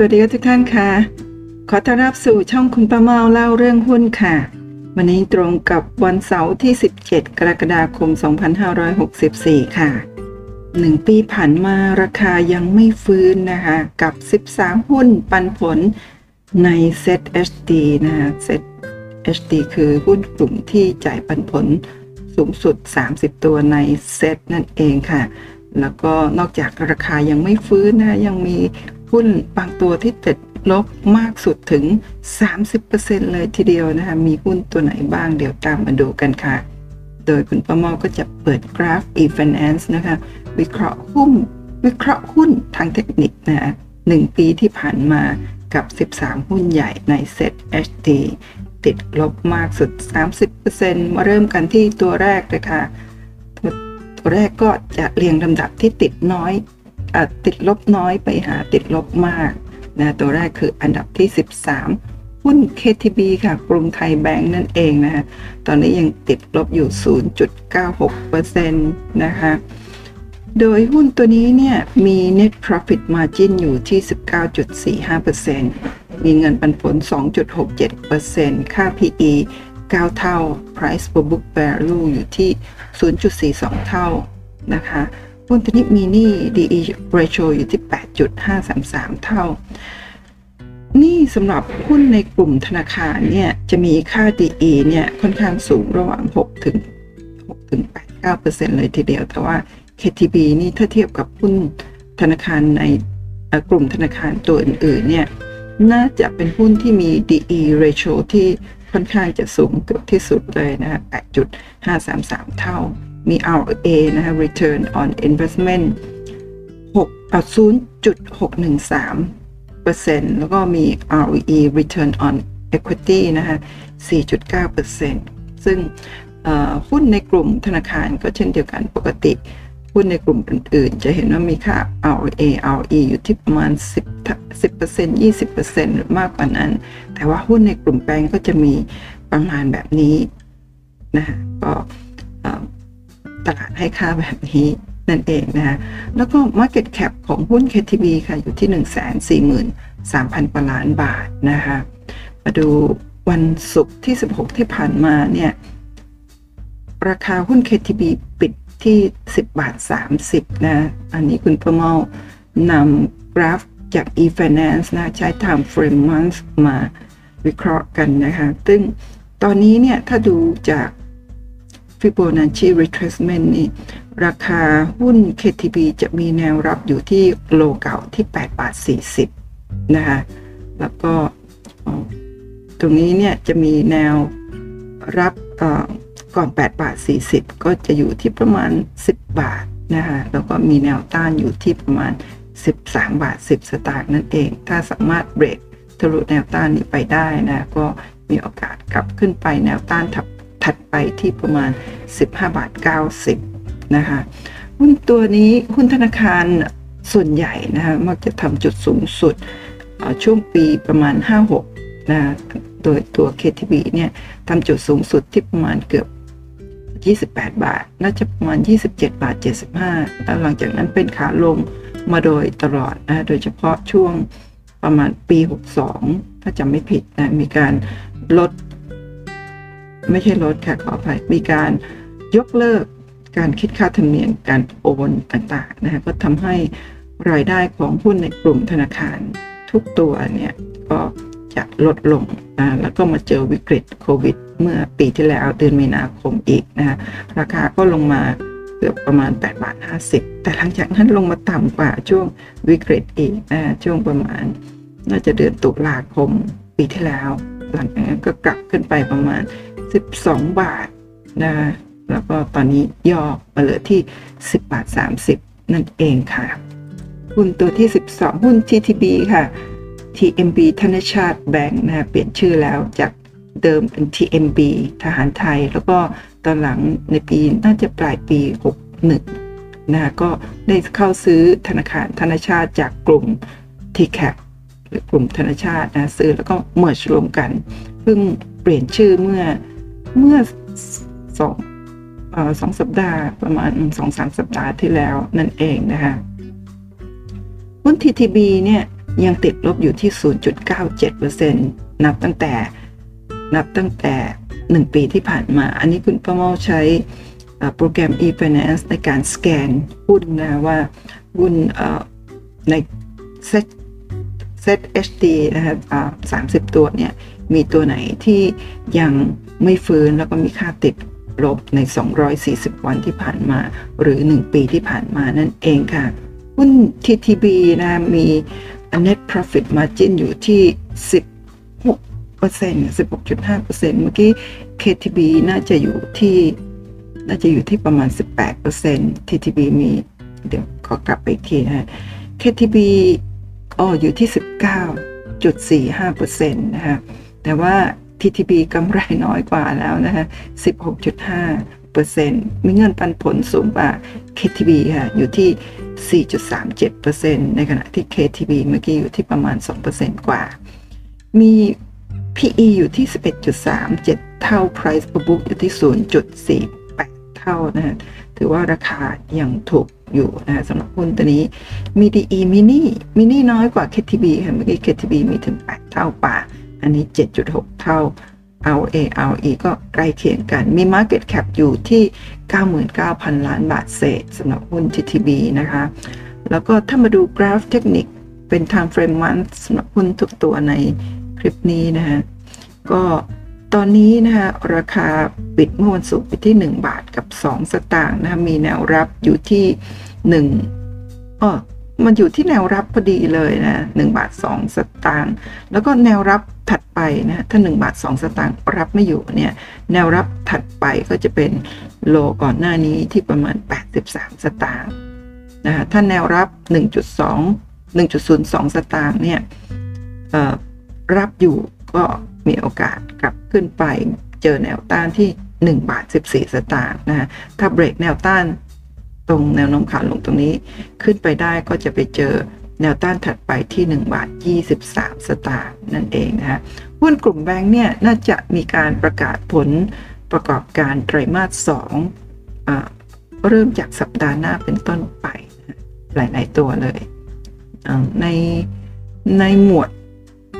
สวัสดีทุกท่านค่ะ ขอต้อนรับสู่ช่องคุณป้าเมาเล่าเรื่องหุ้นค่ะ วันนี้ตรงกับวันเสาร์ที่ 17 กรกฎาคม 2564 ค่ะ 1 ปีผ่านมาราคายังไม่ฟื้นนะคะ กับ 13 หุ้นปันผลใน Set HD นะคะ Set HD คือหุ้นกลุ่มที่จ่ายปันผลสูงสุด 30 ตัวในเซตนั่นเองค่ะ แล้วก็นอกจากราคายังไม่ฟื้นนะยังมี หุ้นบางตัวที่ติดลบมากสุดถึง 30%เลยทีเดียวนะคะ มีหุ้นตัวไหนบ้างเดี๋ยวตามมาดูกันค่ะ โดยคุณประมอก็จะเปิดกราฟ e-finance นะคะ วิเคราะห์หุ้น วิเคราะห์หุ้นทางเทคนิคนะหนึ่งปีที่ผ่านมากับ 13 หุ้นใหญ่ในเซ็ต HD ติดลบมากสุด 30%มาเริ่มกันที่ตัวแรกเลยค่ะ ตัวแรกก็จะเรียงลำดับที่ติดน้อย ติดลบน้อยไปหาติดลบมากนะตัวแรกคืออันดับที่ 13 หุ้น KTB ค่ะ กรุงไทยแบงก์นั่นเองนะคะตอนนี้ยังติดลบอยู่ 0.96%นะคะโดยหุ้นตัวนี้เนี่ยมี net profit margin อยู่ที่ 19.45%มีเงินปันผล 2.67%ค่า PE 9 เท่า price per book value อยู่ที่ 0.42 เท่านะคะ หุ้นตัวนี้มีหนี้ DE ratio อยู่ที่ 8.533 เท่า นี่สำหรับหุ้นในกลุ่มธนาคารเนี่ยจะมีค่า DE เนี่ยค่อนข้างสูงระหว่าง 6 ถึง6ถึง89%เลยทีเดียว แต่ว่า KTB นี่ถ้าเทียบกับหุ้นธนาคารในกลุ่มธนาคารตัวอื่นๆเนี่ยน่าจะเป็นหุ้นที่มี DE ratio ที่ค่อนข้างจะสูงเกือบที่สุดเลยนะ8.533 เท่า มี ROA นะคะ Return on Investment 6เอา0.613เปอร์เซ็นต์แล้วก็มี ROE Return on Equity นะคะ4.9เปอร์เซ็นต์ซึ่งหุ้นในกลุ่มธนาคารก็เช่นเดียวกันปกติ หุ้นในกลุ่มอื่นๆ จะเห็นว่ามีค่า ROA ROE อยู่ที่ประมาณ 10 10% 20%หรือมากกว่านั้น แต่ว่าหุ้นในกลุ่มแบงก์ก็จะมีประมาณแบบนี้นะคะก็ ตลาดให้ค่าแบบนี้นั่นเองนะคะแล้วก็ Market Cap ของหุ้น KTB ค่ะ อยู่ที่ 143,000กว่าล้านบาทนะคะมาดูวันศุกร์ที่ 16 ที่ผ่านมาเนี่ย ราคาหุ้น KTB ปิดที่ 10 บาท 30 นะ อันนี้คุณประเมานำกราฟจาก e-finance นะ ใช้ time frame months มาวิเคราะห์กันนะคะ ซึ่งตอนนี้เนี่ย ถ้าดูจาก Fibonacci retracement นี่ราคาหุ้น KTB จะมีแนวรับอยู่ที่โลเก่าที่8บาท40 นะคะแล้วก็ตรงนี้เนี่ยจะมีแนวรับก่อน8บาท40 ก็จะอยู่ที่ประมาณ 10 บาทนะคะแล้วก็มีแนวต้านอยู่ที่ประมาณ 13 บาท 10 สตางค์นั่นเอง ถ้าสามารถเบรกทะลุแนวต้านนี้ไปได้นะ ก็มีโอกาสกลับขึ้นไปแนวต้านถัด ถัดไปที่ประมาณ 15บาท90 นะคะหุ้นตัวนี้หุ้นธนาคารส่วนใหญ่นะคะมักจะทำจุดสูงสุดช่วงปีประมาณ 56นะโดยตัว KTB เนี่ยทำจุดสูงสุดที่ประมาณเกือบ 28 บาท น่าจะประมาณ 27 บาท 75 แล้วหลังจากนั้นเป็นขาลงมาโดยตลอดนะโดยเฉพาะช่วงประมาณปี 62 ถ้าจำไม่ผิดนะมีการลด ไม่ใช่ลดค่ะขออภัยมีการยกเลิกการคิดค่าธรรมเนียมการโอนต่างๆนะฮะก็ทำให้รายได้ของหุ้นในกลุ่มธนาคารทุกตัวเนี่ยก็จะลดลงนะแล้วก็มาเจอวิกฤตโควิด เมื่อปีที่แล้วเดือนมีนาคมอีกนะฮะราคาก็ลงมาเกือบประมาณ8บาท50 แต่หลังจากนั้นลงมาต่ำกว่าช่วงวิกฤตอีกนะช่วงประมาณ น่าจะเดือนตุลาคมปีที่แล้ว หลังจากนั้นก็กลับขึ้นไปประมาณ 12 บาทนะแล้วก็ตอนนี้ย่อมาเหลือที่ 10 บาท 30 นั่นเองค่ะ หุ้นตัวที่ 12 หุ้น TTB ค่ะ TMB ธนชาติแบงค์นะเปลี่ยนชื่อแล้วจากเดิมเป็น TMB ทหารไทย แล้วก็ตอนหลังในปีน่าจะปลายปี 61นะก็ได้เข้าซื้อธนาคารธนชาติจากกลุ่ม TCAP หรือกลุ่มธนชาตินะซื้อแล้วก็เมิร์ชรวมกัน เพิ่งเปลี่ยนชื่อเมื่อ เมื่อสองสองสัปดาห์ประมาณสองสามสัปดาห์ที่แล้วนั่นเองนะคะหุ้น TTB เนี่ยยังติดลบอยู่ที่ 0.97%นับตั้งแต่นับตั้งแต่ 1 ปีที่ผ่านมา อันนี้คุณประเมาใช้โปรแกรม e-finance ในการสแกนหุ้นนะว่าหุ้นในเซ็ตเซ็ต HD นะครับสามสิบตัวเนี่ย มีตัวไหนที่ยัง ไม่ฟื้นแล้วก็มีค่าติดลบใน 240 วันที่ผ่านมา หรือ 1 ปีที่ผ่านมานั่นเองค่ะ หุ้น TTB นะมี net profit margin อยู่ที่ 16เปอร์เซ็นต์16.5เปอร์เมื่อกี้ KTB น่าจะอยู่ที่น่าจะอยู่ที่ประมาณ 18เปอร์เซ็นต์ TTB มี เดี๋ยวขอกลับไปอีกทีนะ KTB อ๋ออยู่ที่ 19.45เปอร์เซ็นต์นะคะแต่ว่า TTB กำไรน้อยกว่าแล้วนะคะ16.5เปอร์เซ็นต์มีเงินปันผลสูงกว่า KTB ค่ะอยู่ที่ 4.37%ในขณะที่ KTB เมื่อกี้อยู่ที่ประมาณ 2%กว่า มี PE อยู่ที่ 11.37 เท่า Price per book อยู่ที่ 0.48 เท่านะฮะถือว่าราคายังถูกอยู่นะสำหรับหุ้นตัวนี้มี DE mini mini น้อยกว่า KTB ค่ะเมื่อกี้ KTB มีถึง 8 เท่าป่า อันนี้ 7.6 เท่า RA RE ก็ใกล้เคียงกัน มี Market Cap อยู่ที่ 99,000 ล้านบาทเศษสำหรับหุ้น TTB นะคะ แล้วก็ถ้ามาดูกราฟเทคนิคเป็น Time Frame Month สำหรับหุ้นทุกตัวในคลิปนี้นะฮะก็ตอนนี้นะคะราคาปิดเมื่อวันศุกร์ไปที่ 1 บาทกับ 2 สตางค์นะคะมีแนวรับอยู่ที่1อ๋อ มันอยู่ที่แนวรับพอดีเลยนะ1บาท 2 สตางค์แล้วก็แนวรับถัดไปนะถ้า 1 บาท 2 สตางค์รับไม่อยู่เนี่ยแนวรับถัดไปก็จะเป็นโลก่อนหน้านี้ที่ประมาณ 83 สตางค์นะคะถ้าแนวรับ 1.2 1.02 สตางค์เนี่ยรับอยู่ก็มีโอกาสกลับขึ้นไปเจอแนวต้านที่ 1 บาท 14 สตางค์นะถ้าเบรกแนวต้าน ตรงแนวโน้มขาลงตรงนี้ ขึ้นไปได้ก็จะไปเจอแนวต้านถัดไปที่ 1 บาท 23 สตางค์นั่นเองนะฮะหุ้นกลุ่มแบงค์เนี่ยน่าจะมีการประกาศผลประกอบการไตรมาส2เริ่มจากสัปดาห์หน้าเป็นต้นไป หลาย ๆ ตัวเลย ในในหมวด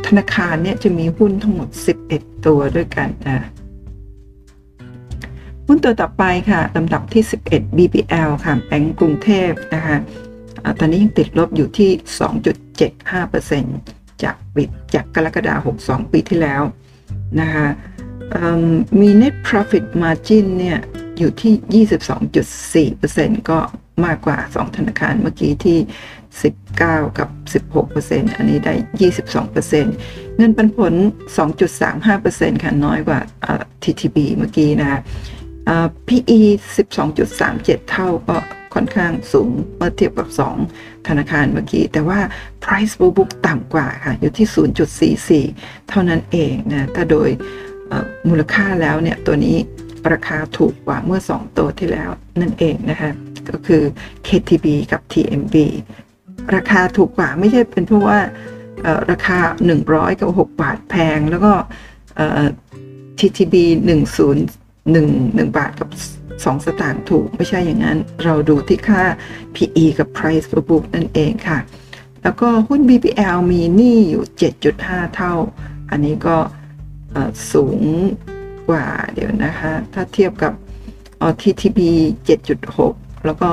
ธนาคารเนี่ยจะมีหุ้นทั้งหมด 11 ตัวด้วยกันนะ หุ้นตัวต่อไปค่ะลำดับที่ 11 BBL ค่ะแบงก์กรุงเทพนะคะตอนนี้ยังติดลบอยู่ที่ 2.75%จากปิดจากกรกฎาคม62 ปีที่แล้วนะคะมี net profit margin เนี่ยอยู่ที่ 22.4%ก็มากกว่า 2 ธนาคารเมื่อกี้ที่ 19 กับ 16%อันนี้ได้ 22%เงินปันผล 2.35%ค่ะน้อยกว่า TTB เมื่อกี้นะ PE 12.37 เท่าก็ค่อนข้างสูงเมื่อเทียบกับ 2 ธนาคารเมื่อกี้ แต่ว่า price per book ต่ำกว่าค่ะ อยู่ที่ 0.44 เท่านั้นเองนะถ้าโดยมูลค่าแล้วเนี่ย ตัวนี้ราคาถูกกว่าเมื่อ 2 ตัวที่แล้วนั่นเองนะคะก็คือ KTB กับ TMB ราคาถูกกว่าไม่ใช่เป็นเพราะว่าราคา 100 กับ 6 บาทแพง แล้วก็ TTB 10 1 1 บาทกับ 2 สตางค์ถูก ไม่ใช่อย่างนั้น เราดูที่ค่า PE กับ Price per book นั่นเองค่ะ แล้วก็หุ้น BBL มีหนี้อยู่ 7.5 เท่า อันนี้ก็สูงกว่าเดี๋ยวนะคะ ถ้าเทียบกับ TTB 7.6 แล้วก็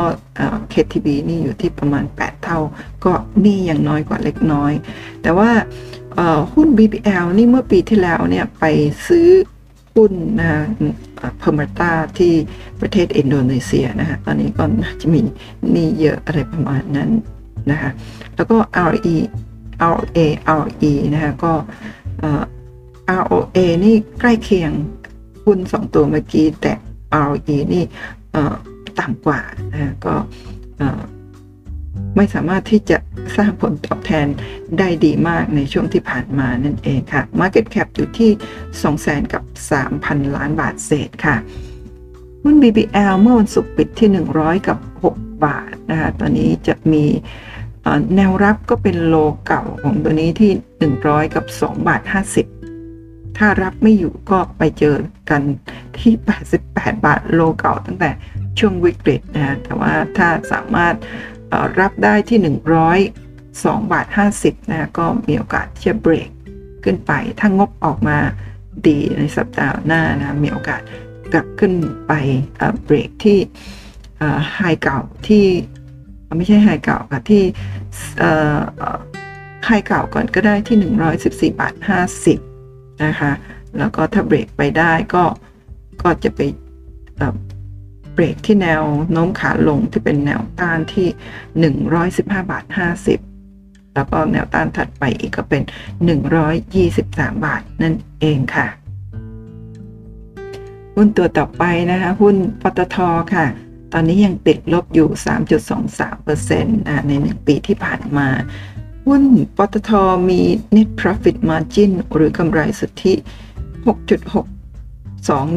KTB นี่อยู่ที่ประมาณ 8 เท่า ก็นี่ยังน้อยกว่าเล็กน้อย แต่ว่าหุ้น BBL นี่เมื่อปีที่แล้วเนี่ยไปซื้อ หุ้นนะเพอร์มาตาที่ประเทศอินโดนีเซียนะฮะตอนนี้ก็จะมีนี่เยอะอะไรประมาณนั้นนะคะแล้วก็ RE RA RE นะคะก็ ROA นี่ใกล้เคียงหุ้นสองตัวเมื่อกี้แต่ RE นี่ต่ำกว่านะก็ ไม่สามารถที่จะสร้างผลตอบแทนได้ดีมากในช่วงที่ผ่านมานั่นเองค่ะ Market Cap อยู่ที่ 200,000กับ 3,000 ล้านบาทเศษค่ะ หุ้น BBL เมื่อวันศุกร์ปิดที่ 100 กับ 6 บาทนะคะ ตอนนี้จะมีแนวรับก็เป็นโลเก่าของตัวนี้ที่ 100 กับ 2 บาท 50 ถ้ารับไม่อยู่ก็ไปเจอกันที่ 88 บาทโลเก่าตั้งแต่ช่วงวิกฤตนะแต่ว่าถ้าสามารถ รับได้ที่ 102 บาท 50 นะก็มีโอกาสที่จะเบรกขึ้นไป ถ้างบออกมาดีในสัปดาห์หน้านะมีโอกาสกลับขึ้นไปเบรกที่ไฮเก่าที่ไม่ใช่ไฮเก่าค่ะที่ไฮเก่าก่อนก็ได้ที่ 114บาท50 นะคะ แล้วก็ถ้าเบรกไปได้ก็ก็จะไป เบรกที่แนวโน้มขาลงที่เป็นแนวต้านที่ 115บาท50 แล้วก็แนวต้านถัดไปอีกก็เป็น 123 บาทนั่นเองค่ะ หุ้นตัวต่อไปนะคะหุ้นปตทค่ะ ตอนนี้ยังติดลบอยู่ 3.23%นะใน1ปีที่ผ่านมาหุ้นปตทมี net profit margin หรือกำไรสุทธิ 6.6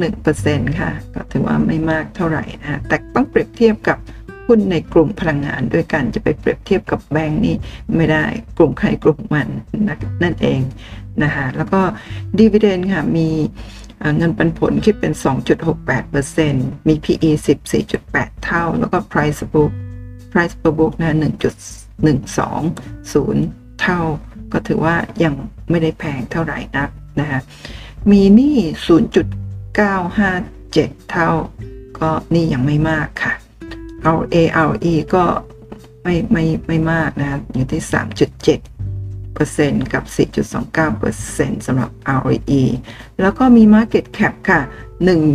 21%ค่ะ ก็ถือว่าไม่มากเท่าไหร่นะแต่ต้องเปรียบเทียบกับหุ้นในกลุ่มพลังงานด้วยกันจะไปเปรียบเทียบกับแบงก์นี่ไม่ได้กลุ่มใครกลุ่มมันนั่นเองนะคะแล้วก็ดีเวเดนค่ะมีเงินปันผลคิดเป็น 2.68%มี PE 14.8 เท่า แล้วก็ Price book Price per book นะ1.120 เท่า ก็ถือว่ายังไม่ได้แพงเท่าไหร่นักนะคะมีหนี้ 957 เท่า ก็นี่ยังไม่มากค่ะ RARE ก็ไม่ไม่ไม่มากนะอยู่ที่ 3.7%กับ 4.29%สำหรับ ROE แล้วก็มี Market Cap ค่ะ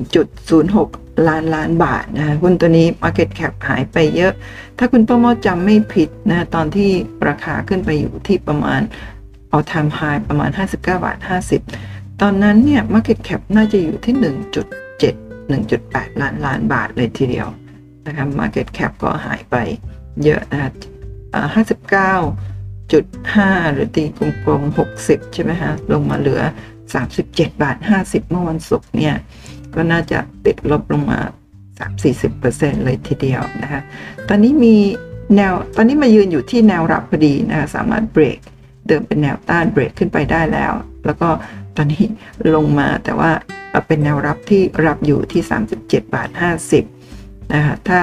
1.06 ล้านล้านบาทนะหุ้นตัวนี้ Market Cap หายไปเยอะ ถ้าคุณป้าโมจำไม่ผิดนะตอนที่ราคาขึ้นไปอยู่ที่ประมาณ all time high ประมาณ 59 บาท 50 ตอนนั้นเนี่ย Market Cap น่าจะอยู่ที่ 1.7 1.8 ล้านล้านบาทเลยทีเดียวนะครับ Market Cap ก็หายไปเยอะนะห้าสิบเก้าจุดห้าหรือตีกลมๆหกสิบใช่ไหมฮะ ลงมาเหลือสามสิบเจ็ดบาทห้าสิบเมื่อวันศุกร์เนี่ย ก็น่าจะติดลบลงมาสามสี่สิบเปอร์เซ็นเลยทีเดียวนะคะตอนนี้มีแนว ตอนนี้มายืนอยู่ที่แนวรับพอดีนะคะสามารถเบรกเดิมเป็นแนวต้านเบรกขึ้นไปได้แล้ว แล้วก็ ตอนนี้ลงมาแต่ว่าเป็นแนวรับที่รับอยู่ที่ 37 บาท 50นะคะถ้า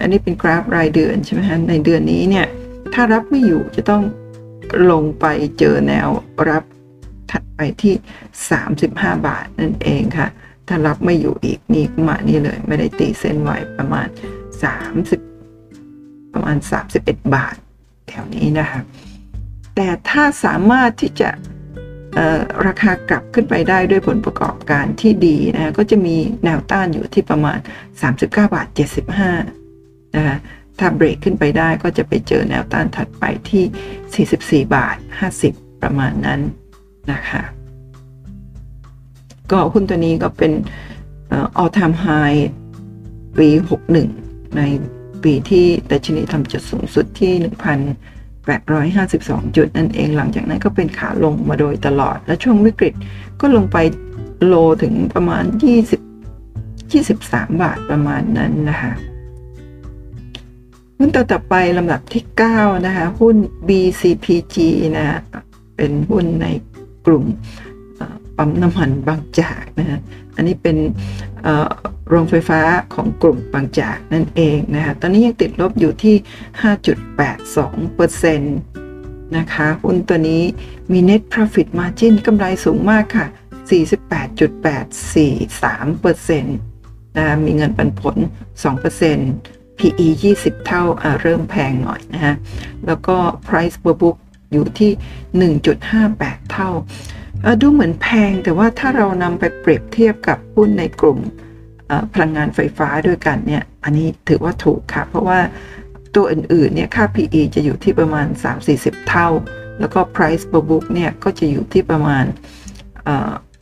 อันนี้เป็นกราฟรายเดือนใช่ไหมฮะในเดือนนี้เนี่ยถ้ารับไม่อยู่จะต้องลงไปเจอแนวรับถัดไปที่ 35 บาทนั่นเองค่ะ ถ้ารับไม่อยู่อีกนี่มานี่เลยไม่ได้ตีเส้นไว้ประมาณ 30 ประมาณ 31 บาทแถวนี้นะคะแต่ถ้าสามารถที่จะ ราคากลับขึ้นไปได้ด้วยผลประกอบการที่ดีนะก็จะมีแนวต้านอยู่ที่ประมาณ 39 บาท 75นะคะถ้าเบรกขึ้นไปได้ก็จะไปเจอแนวต้านถัดไปที่ 44 บาท 50 ประมาณนั้นนะคะก็หุ้นตัวนี้ก็เป็น all time high ปี 61 ในปีที่ดัชนีทำจุดสูงสุดที่ 852 จุดนั่นเอง หลังจากนั้นก็เป็นขาลงมาโดยตลอด และช่วงวิกฤตก็ลงไปโลถึงประมาณ 20 23 บาทประมาณนั้นนะคะหุ้นตัวต่อไปลำดับที่ 9 นะคะ หุ้น BCPG นะ เป็นหุ้นในกลุ่ม ปั๊มน้ำมันบางจากนะฮะอันนี้เป็นโรงไฟฟ้าของกลุ่มบางจากนั่นเองนะคะตอนนี้ยังติดลบอยู่ที่ 5.82%นะคะหุ้นตัวนี้มี net profit margin กำไรสูงมากค่ะ 48.843%นะมีเงินปันผล 2% PE 20 เท่าเริ่มแพงหน่อยนะฮะแล้วก็ price per book อยู่ที่ 1.58 เท่า ดูเหมือนแพงแต่ว่าถ้าเรานำไปเปรียบเทียบกับหุ้นในกลุ่มพลังงานไฟฟ้าด้วยกันเนี่ยอันนี้ถือว่าถูกค่ะ เพราะว่าตัวอื่นๆเนี่ยค่า PE จะอยู่ที่ประมาณ 3-40 เท่า แล้วก็ price per book เนี่ยก็จะอยู่ที่ประมาณ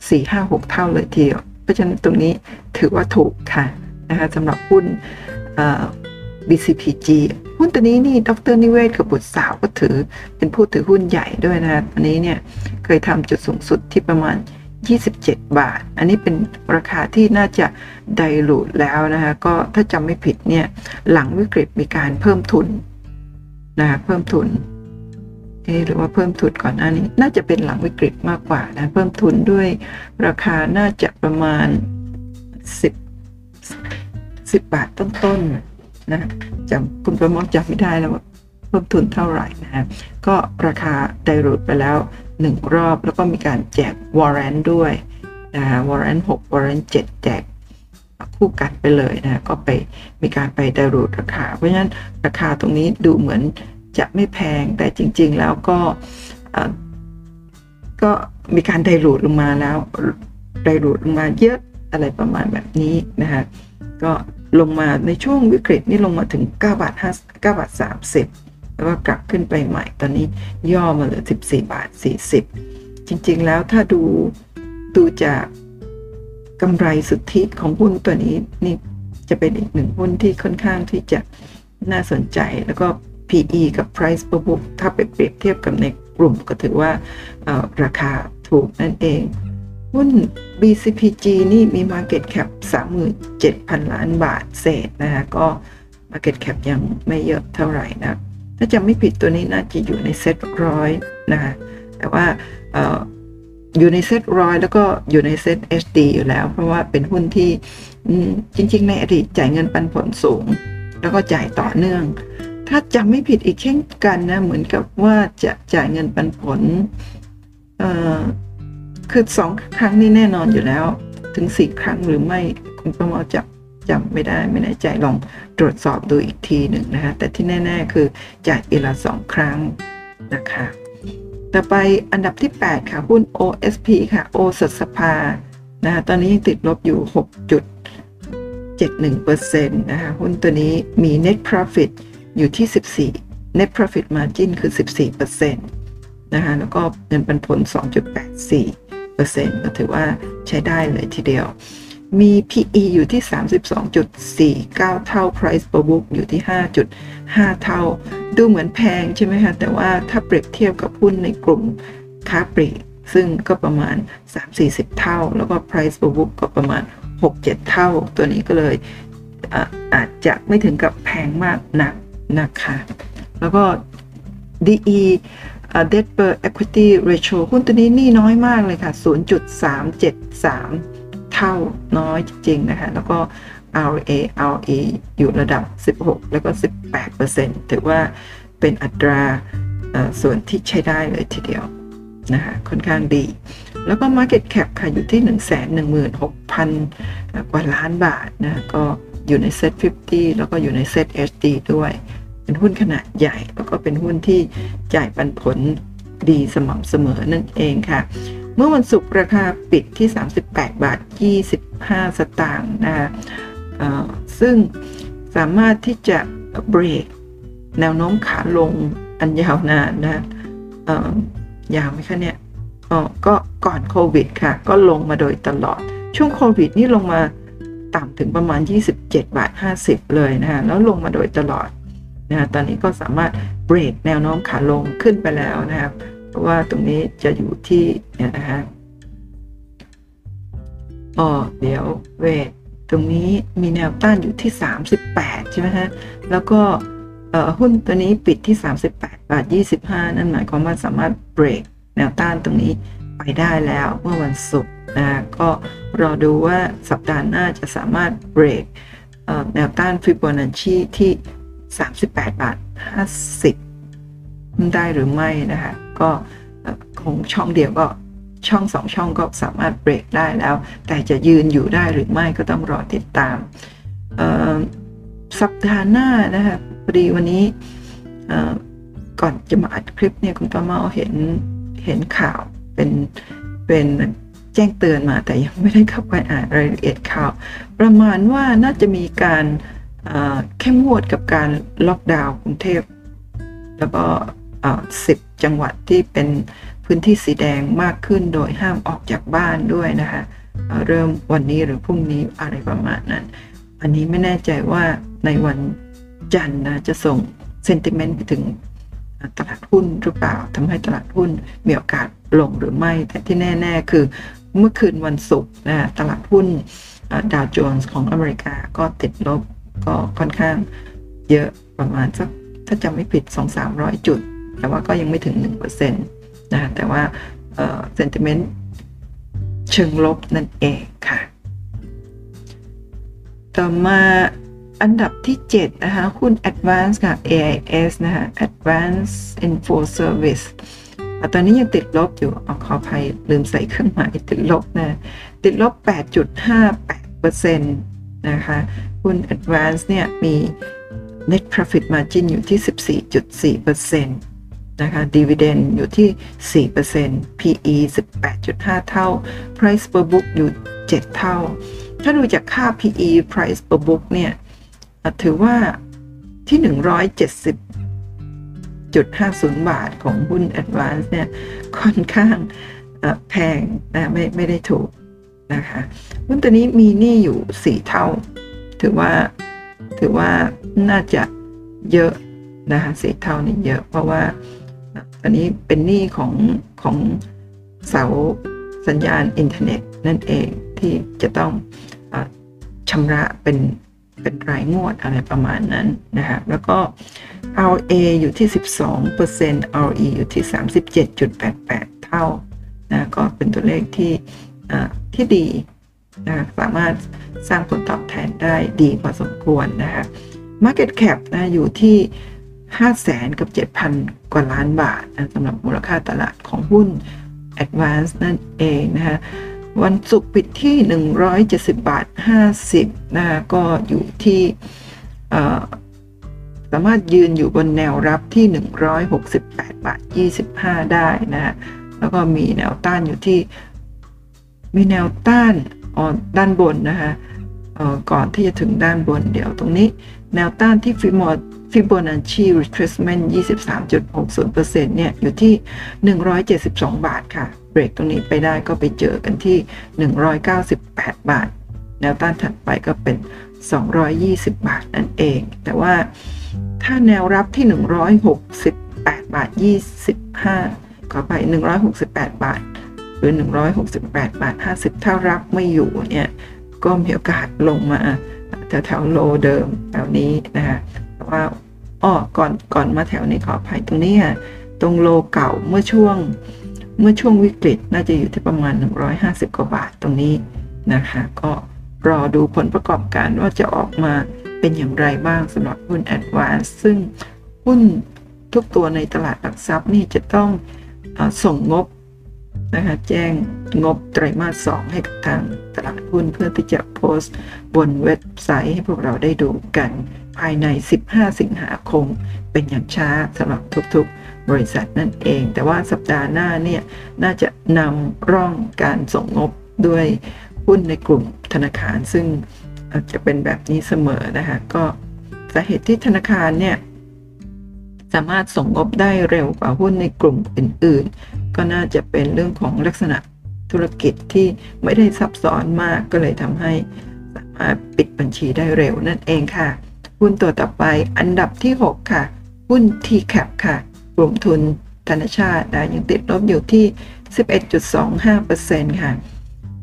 4-5-6 เท่าเลยทีเดียว เพราะฉะนั้นตรงนี้ถือว่าถูกค่ะนะคะสำหรับหุ้น BCPG หุ้นตัวนี้นี่ดรนิเวศกับบุตรสาวก็ถือ เป็นผู้ถือหุ้นใหญ่ด้วยนะอันนี้เนี่ยเคยทำจุดสูงสุดที่ประมาณ 27 บาท อันนี้เป็นราคาที่น่าจะไดรูดแล้วนะคะก็ถ้าจำไม่ผิดเนี่ยหลังวิกฤตมีการเพิ่มทุนนะคะเพิ่มทุนเอหรือว่าเพิ่มทุนก่อนหน้านี้ น่าจะเป็นหลังวิกฤตมากกว่านะเพิ่มทุนด้วยราคาน่าจะประมาณ 10 10 บาทต้นๆ นะจำคุณประมอจำไม่ได้แล้วเพิ่มทุนเท่าไหร่นะฮะก็ราคาไดรูดไปแล้ว 1 รอบแล้วก็มีการแจกวอร์เรนด้วยนะฮะวอร์เรนหกวอร์เรนเจ็ดแจกคู่กันไปเลยนะก็ไปมีการไปไดรูดราคา เพราะฉะนั้นราคาตรงนี้ดูเหมือนจะไม่แพงแต่จริง ๆ แล้วก็ก็มีการไดรูดลงมาแล้วไดรูดลงมาเยอะอะไรประมาณแบบนี้นะคะก็ ลงมาในช่วงวิกฤตนี่ลงมาถึง9บาท5 9บาท30 แล้วก็กลับขึ้นไปใหม่ตอนนี้ย่อมาเหลือ 14 บาท 40 จริงๆแล้วถ้าดูดูจากกำไรสุทธิของหุ้นตัวนี้นี่จะเป็นอีกหนึ่งหุ้นที่ค่อนข้างที่จะน่าสนใจแล้วก็ PE กับ Price per book ถ้าไปเปรียบเทียบกับในกลุ่มก็ถือว่าราคาถูกนั่นเอง หุ้น BCPG นี่มี Market Cap 37,000 ล้านบาทเศษนะคะก็ Market Cap ยังไม่เยอะเท่าไหร่นะ ถ้าจำไม่ผิดตัวนี้น่าจะอยู่ในเซ็ตร้อยนะคะแต่ว่าอยู่ในเซ็ตร้อยแล้วก็อยู่ในเซ็ต HD อยู่แล้ว เพราะว่าเป็นหุ้นที่จริง ๆ ในอดีตจ่ายเงินปันผลสูง แล้วก็จ่ายต่อเนื่อง ถ้าจำไม่ผิดอีกเช่นกันนะ เหมือนกับว่าจะจ่ายเงินปันผล คือสองครั้งนี่แน่นอนอยู่แล้ว ถึงสี่ครั้งหรือไม่คุณประมาจับจำไม่ได้ไม่แน่ใจลองตรวจสอบดูอีกทีหนึ่งนะคะ แต่ที่แน่ ๆ คือจ่ายเอละสองครั้งนะคะ ต่อไปอันดับที่ 8 ค่ะ หุ้น OSP ค่ะ โอสสภานะคะตอนนี้ยังติดลบอยู่ 6.71%นะคะ หุ้นตัวนี้มี net profit อยู่ที่ 14 net profit margin คือ 14%นะคะ แล้วก็เงินปันผล 2.84% ก็ถือว่าใช้ได้เลยทีเดียว มี PE อยู่ที่ 32.49 เท่า Price per book อยู่ที่ 5.5 เท่า ดูเหมือนแพงใช่ไหมคะ แต่ว่าถ้าเปรียบเทียบกับหุ้นในกลุ่มค้าปลีกซึ่งก็ประมาณ 3-40 เท่า แล้วก็ price per book ก็ประมาณ 6-7 เท่า ตัวนี้ก็เลยอาจจะไม่ถึงกับแพงมากนักนะคะ แล้วก็ DE debt per equity ratio หุ้นตัวนี้นี่น้อยมากเลยค่ะ 0.373 เท่าน้อยจริงๆนะคะ แล้วก็ RA RE อยู่ระดับ 16 แล้วก็ 18%ถือว่าเป็นอัตราส่วนที่ใช้ได้เลยทีเดียวนะคะค่อนข้างดี แล้วก็ Market Cap ค่ะ อยู่ที่ 116,000 กว่าล้านบาทนะ ก็อยู่ในเซ็ต50 แล้วก็อยู่ในเซ็ต HD ด้วย เป็นหุ้นขนาดใหญ่ แล้วก็เป็นหุ้นที่จ่ายปันผลดีสม่ำเสมอนั่นเองค่ะ เมื่อวันศุกร์ราคาปิดที่ 38 บาท 25 สตางค์นะคะซึ่งสามารถที่จะเบรกแนวโน้มขาลงอันยาวนานนะยาวไหมคะเนี่ยก็ก่อนโควิดค่ะ ก็ลงมาโดยตลอด ช่วงโควิดนี่ลงมาต่ำถึงประมาณ 27 บาท 50 เลยนะฮะแล้วลงมาโดยตลอด นะตอนนี้ก็สามารถเบรกแนวโน้มขาลงขึ้นไปแล้วนะครับ เพราะว่าตรงนี้จะอยู่ที่เนี่ยนะฮะอ๋อเดี๋ยวเวทตรงนี้มีแนวต้านอยู่ที่ 38 ใช่ไหมฮะ แล้วก็หุ้นตัวนี้ปิดที่ 38 บาท 25 นั่นหมายความว่าสามารถเบรกแนวต้านตรงนี้ไปได้แล้วเมื่อวันศุกร์นะก็รอดูว่าสัปดาห์หน้าจะสามารถเบรกแนวต้านฟิโบนัชชีที่ 38 บาท 50 ได้หรือไม่นะคะ ก็คงช่องเดียวก็ช่องสองช่องก็สามารถเบรกได้แล้ว แต่จะยืนอยู่ได้หรือไม่ก็ต้องรอติดตาม สัปดาห์หน้านะคะพอดีวันนี้ก่อนจะมาอัดคลิปเนี่ยคุณป้าเมาเห็นเห็นข่าวเป็นเป็นแจ้งเตือนมาแต่ยังไม่ได้เข้าไปอ่านรายละเอียดข่าว ประมาณว่าน่าจะมีการ เข้มงวดกับการล็อกดาวน์กรุงเทพ แล้วก็สิบจังหวัดที่เป็นพื้นที่สีแดงมากขึ้นโดยห้ามออกจากบ้านด้วยนะคะเริ่มวันนี้หรือพรุ่งนี้อะไรประมาณนั้น อันนี้ไม่แน่ใจว่าในวันจันทร์นะจะส่งเซนติเมนต์ไปถึงตลาดหุ้นหรือเปล่าทำให้ตลาดหุ้นมีโอกาสลงหรือไม่ แต่ที่แน่ ๆ คือเมื่อคืนวันศุกร์นะตลาดหุ้นดาวโจนส์ของอเมริกาก็ติดลบ ก็ค่อนข้างเยอะประมาณสักถ้าจำไม่ผิด 2-300 จุด แต่ว่าก็ยังไม่ถึง 1%นะแต่ว่าเซนติเมนต์เชิงลบนั่นเองค่ะ ต่อมาอันดับที่ 7 นะคะหุ้น Advance ค่ะ AIS นะคะ Advance Info Service ตอนนี้ยังติดลบอยู่อขออภัยลืมใส่เครื่องหมายติดลบนะ ติดลบ 8.58%น นะคะหุ้น Advance เนี่ยมี net profit margin อยู่ที่ 14.4%นะคะ dividend อยู่ที่ 4% PE 18.5 เท่า price per book อยู่ 7 เท่า ถ้าดูจากค่า PE price per book เนี่ย ถือว่าที่ 170.50 บาทของหุ้น Advance เนี่ย ค่อนข้างแพงนะไม่ไม่ได้ถูก นะคะหุ้นตัวนี้มีหนี้อยู่ 4 เท่า ถือว่าถือว่าน่าจะเยอะนะคะสี่เท่านี่เยอะ เพราะว่าอันนี้เป็นหนี้ของของเสาสัญญาณอินเทอร์เน็ตนั่นเองที่จะต้องอชำระเป็นเป็นรายงวดอะไรประมาณนั้นนะคะแล้วก็ RA อยู่ที่ 12% RE อยู่ที่ 37.88 เท่านะก็เป็นตัวเลขที่ ที่ดีนะสามารถสร้างผลตอบแทนได้ดีพอสมควรนะคะ Market Cap นะอยู่ที่ 5 0 0แสนกับ 7,000 กว่าล้านบาทนะสำหรับมูลค่าตลาดของหุ้น Advance นั่นเองนะคะวันศุกร์ปิดที่ 170 บาท 50นะคะก็อยู่ที่สามารถยืนอยู่บนแนวรับที่ 168 บาท 25 ได้นะแล้วก็มีแนวต้านอยู่ที่ มีแนวต้านด้านบนนะคะก่อนที่จะถึงด้านบนเดี๋ยวตรงนี้ แนวต้านที่ฟิโมฟิโบนัชชี retracement 23.60%เนี่ย อยู่ที่ 172 บาทค่ะ เบรกตรงนี้ไปได้ก็ไปเจอกันที่ 198 บาท แนวต้านถัดไปก็เป็น 220 บาทนั่นเอง แต่ว่าถ้าแนวรับที่ 168 บาท 25 ขอไป 168 บาท รือ 168บาท50 ถ้ารับไม่อยู่เนี่ยก็มีโอกาสลงมาแถวแถวโลเดิมแถวนี้นะคะแต่ว่าอ้อก่อนก่อนมาแถวนี้ขออภัยตรงนี้ค่ะตรงโลเก่าเมื่อช่วงเมื่อช่วงวิกฤตน่าจะอยู่ที่ประมาณ 150 กว่าบาทตรงนี้นะคะก็รอดูผลประกอบการว่าจะออกมาเป็นอย่างไรบ้างสำหรับหุ้น Advance ซึ่งหุ้นทุกตัวในตลาดหลักทรัพย์นี่จะต้องอส่งงบ นะคะแจ้งงบไตรมาส 2 ให้กับทางตลาดหุ้นเพื่อที่จะโพสต์บนเว็บไซต์ให้พวกเราได้ดูกันภายใน 15 สิงหาคม เป็นอย่างช้าสำหรับทุกๆ บริษัทนั่นเอง แต่ว่าสัปดาห์หน้าเนี่ยน่าจะนำร่องการส่งงบด้วยหุ้นในกลุ่มธนาคาร ซึ่งจะเป็นแบบนี้เสมอนะคะก็สาเหตุที่ธนาคารเนี่ยสามารถส่งงบได้เร็วกว่าหุ้นในกลุ่มอื่นๆ ก็น่าจะเป็นเรื่องของลักษณะธุรกิจที่ไม่ได้ซับซ้อนมากก็เลยทำให้สามารถปิดบัญชีได้เร็วนั่นเองค่ะ หุ้นตัวต่อไปอันดับที่ 6 ค่ะ หุ้น TCAP ค่ะ กลุ่มทุนธนชาตินะยังติดลบอยู่ที่ 11.25%ค่ะ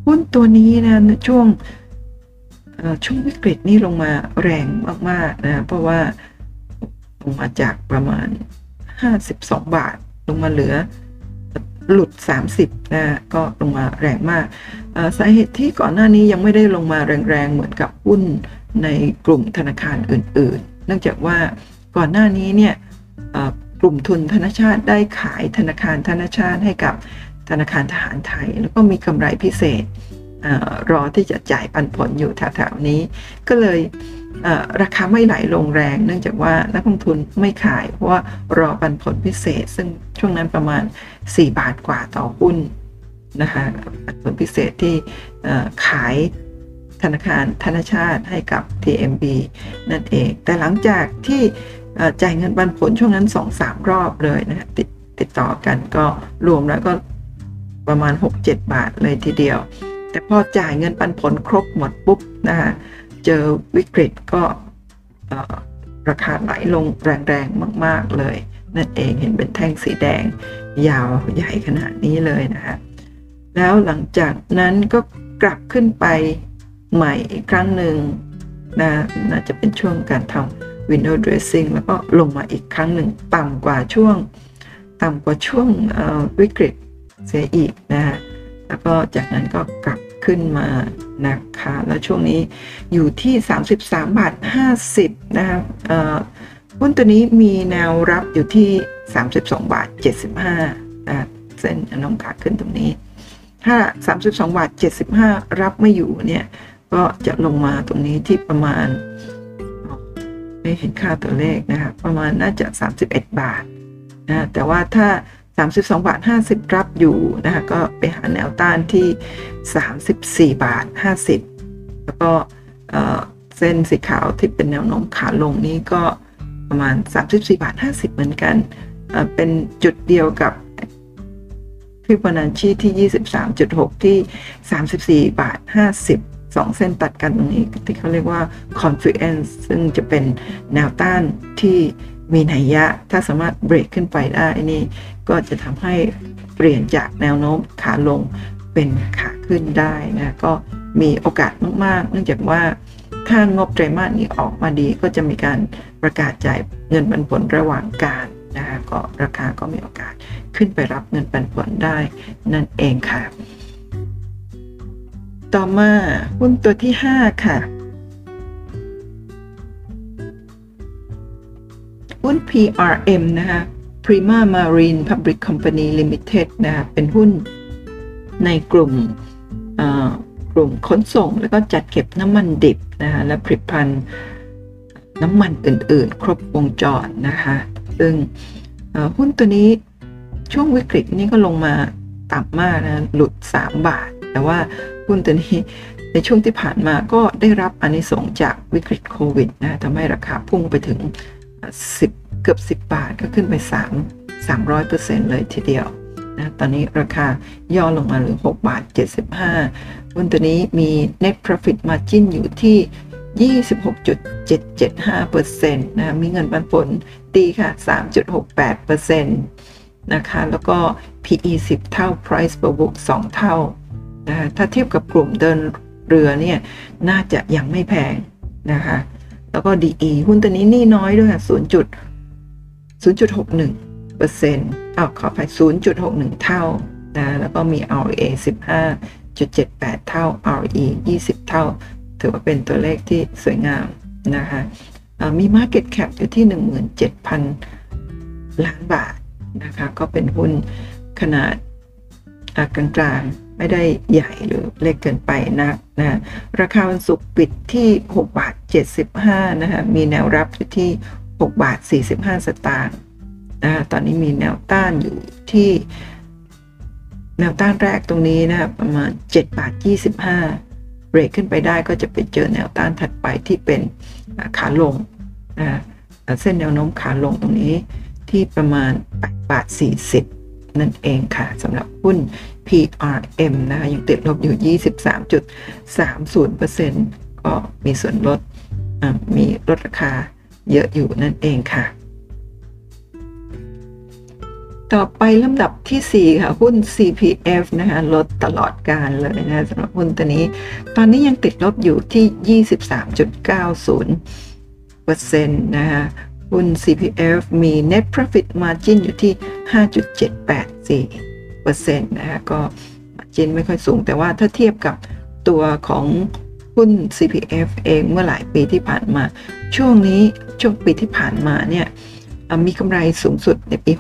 หุ้นตัวนี้นะช่วงช่วงวิกฤตนี่ลงมาแรงมากๆนะเพราะว่าลงมาจากประมาณ 52 บาทลงมาเหลือ หลุด 30นะก็ลงมาแรงมากสาเหตุที่ก่อนหน้านี้ยังไม่ได้ลงมาแรงๆ เหมือนกับหุ้นในกลุ่มธนาคารอื่นๆ เนื่องจากว่าก่อนหน้านี้เนี่ยกลุ่มทุนธนชาติได้ขายธนาคารธนชาติให้กับธนาคารทหารไทย แล้วก็มีกำไรพิเศษอรอที่จะจ่ายปันผลอยู่แถวๆนี้ก็เลย ราคาไม่ไหลลงแรง เนื่องจากว่านักลงทุนไม่ขาย เพราะว่ารอปันผลพิเศษ ซึ่งช่วงนั้นประมาณ 4 บาทกว่าต่อหุ้นนะคะปันผลพิเศษที่ขายธนาคารธนาชาติให้กับ TMB นั่นเอง แต่หลังจากที่จ่ายเงินปันผลช่วงนั้น 2-3 รอบเลยนะติดติดต่อกันก็รวมแล้วก็ประมาณ 6-7 บาทเลยทีเดียว แต่พอจ่ายเงินปันผลครบหมดปุ๊บนะคะ เจอวิกฤตก็ราคาไหลลงแรงๆ มาก ๆ เลย นั่นเองเห็นเป็นแท่งสีแดง ยาวใหญ่ขนาดนี้เลยนะคะแล้วหลังจากนั้นก็กลับขึ้นไปใหม่อีกครั้งหนึ่งนะน่าจะเป็นช่วงการทำ window dressing แล้วก็ลงมาอีกครั้งหนึ่งต่ำกว่าช่วง ต่ำกว่าช่วงวิกฤตเสียอีกนะฮะแล้วก็จากนั้นก็กลับ ขึ้นมานะคะ แล้วช่วงนี้อยู่ที่ 33บาท50 นะครับหุ้นตัวนี้มีแนวรับอยู่ที่ 32 บาท 75นะเส้นน้องขาขึ้นตรงนี้ ถ้า 32 บาท 75 รับไม่อยู่เนี่ย ก็จะลงมาตรงนี้ที่ประมาณ ไม่เห็นค่าตัวเลขนะครับ ประมาณน่าจะ 31 บาทนะแต่ว่าถ้า 32 บาท 50 รับอยู่นะคะก็ไปหาแนวต้านที่ 34 บาท 50 แล้วก็เส้นสีขาวที่เป็นแนวโน้มขาลงนี้ก็ประมาณ 34 บาท 50 เหมือนกัน เป็นจุดเดียวกับฟิบอนัชชีที่ 23.6 ที่ 34 บาท 50 2 เส้นตัดกันตรงนี้ที่เขาเรียกว่า confluence ซึ่งจะเป็นแนวต้านที่ มีนัยยะ ถ้าสามารถเบรกขึ้นไปได้นี่ก็จะทำให้เปลี่ยนจากแนวโน้มขาลงเป็นขาขึ้นได้นะก็มีโอกาสมากๆ เนื่องจากว่าถ้างบไตรมาสนี้ออกมาดีก็จะมีการประกาศจ่ายเงินปันผลระหว่างการนะคะก็ราคาก็มีโอกาสขึ้นไปรับเงินปันผลได้นั่นเองค่ะ ต่อมาหุ้นตัวที่ 5 ค่ะ หุ้น PRM นะคะ Prima Marine Public Company Limited นะคะเป็นหุ้นในกลุ่มกลุ่มขนส่ง แล้วก็จัดเก็บน้ำมันดิบนะคะและผลิตภัณฑ์น้ำมันอื่นๆ ครบวงจรนะคะซึ่งหุ้นตัวนี้ช่วงวิกฤตนี้ก็ลงมาต่ำมากนะหลุด 3 บาท แต่ว่าหุ้นตัวนี้ในช่วงที่ผ่านมาก็ได้รับอนิสงจากวิกฤตโควิดนะทำให้ราคาพุ่งไปถึง 10 เกือบ 10 บาทก็ขึ้นไป 3 300%เลยทีเดียวนะตอนนี้ราคาย่อลงมาเหลือ 6 บาท 75หุ้นตัวนี้มี net profit margin อยู่ที่ 26.775%นะมีเงินปันผลดีค่ะ 3.68%นะคะแล้วก็ PE 10 เท่า Price per book 2 เท่านะถ้าเทียบกับกลุ่มเดินเรือเนี่ย น่าจะยังไม่แพงนะคะ แล้วก็ DE หุ้นตัวนี้นี่น้อยด้วยค่ะ0.0.61เปอร์เซ็นต์อ้าวขอไป0.61 เท่านะแล้วก็มี ROA 15.78 เท่า RE 20 เท่า ถือว่าเป็นตัวเลขที่สวยงามนะคะมี Market Cap อยู่ที่ 17,000 ล้านบาทนะคะ ก็เป็นหุ้นขนาดกลางๆ ไม่ได้ใหญ่หรือเล็กเกินไปนักนะราคาวันศุกร์ปิดที่ 6 บาท 75 นะคะมีแนวรับอยู่ที่ 6 บาท 45 สตางค์นะตอนนี้มีแนวต้านอยู่ที่ แนวต้านแรกตรงนี้นะประมาณ 7 บาท 25 เบรกขึ้นไปได้ก็จะไปเจอแนวต้านถัดไปที่เป็นขาลงนะเส้นแนวโน้มขาลงตรงนี้ที่ประมาณ 8 บาท 40 นั่นเองค่ะสำหรับหุ้น PRM นะคะยังติดลบอยู่ 23.30%ก็มีส่วนลดมีลดราคาเยอะอยู่นั่นเองค่ะ ต่อไปลำดับที่ 4 ค่ะ หุ้น CPF นะคะลดตลอดการเลยนะสำหรับหุ้นตัวนี้ ตอนนี้ยังติดลบอยู่ที่ 23.90%นะคะหุ้น CPF มี net profit margin อยู่ที่ 5.784 นะคะก็ margin ไม่ค่อยสูง แต่ว่าถ้าเทียบกับตัวของหุ้น CPF เองเมื่อหลายปีที่ผ่านมา ช่วงนี้ช่วงปีที่ผ่านมาเนี่ยมีกำไรสูงสุดในปี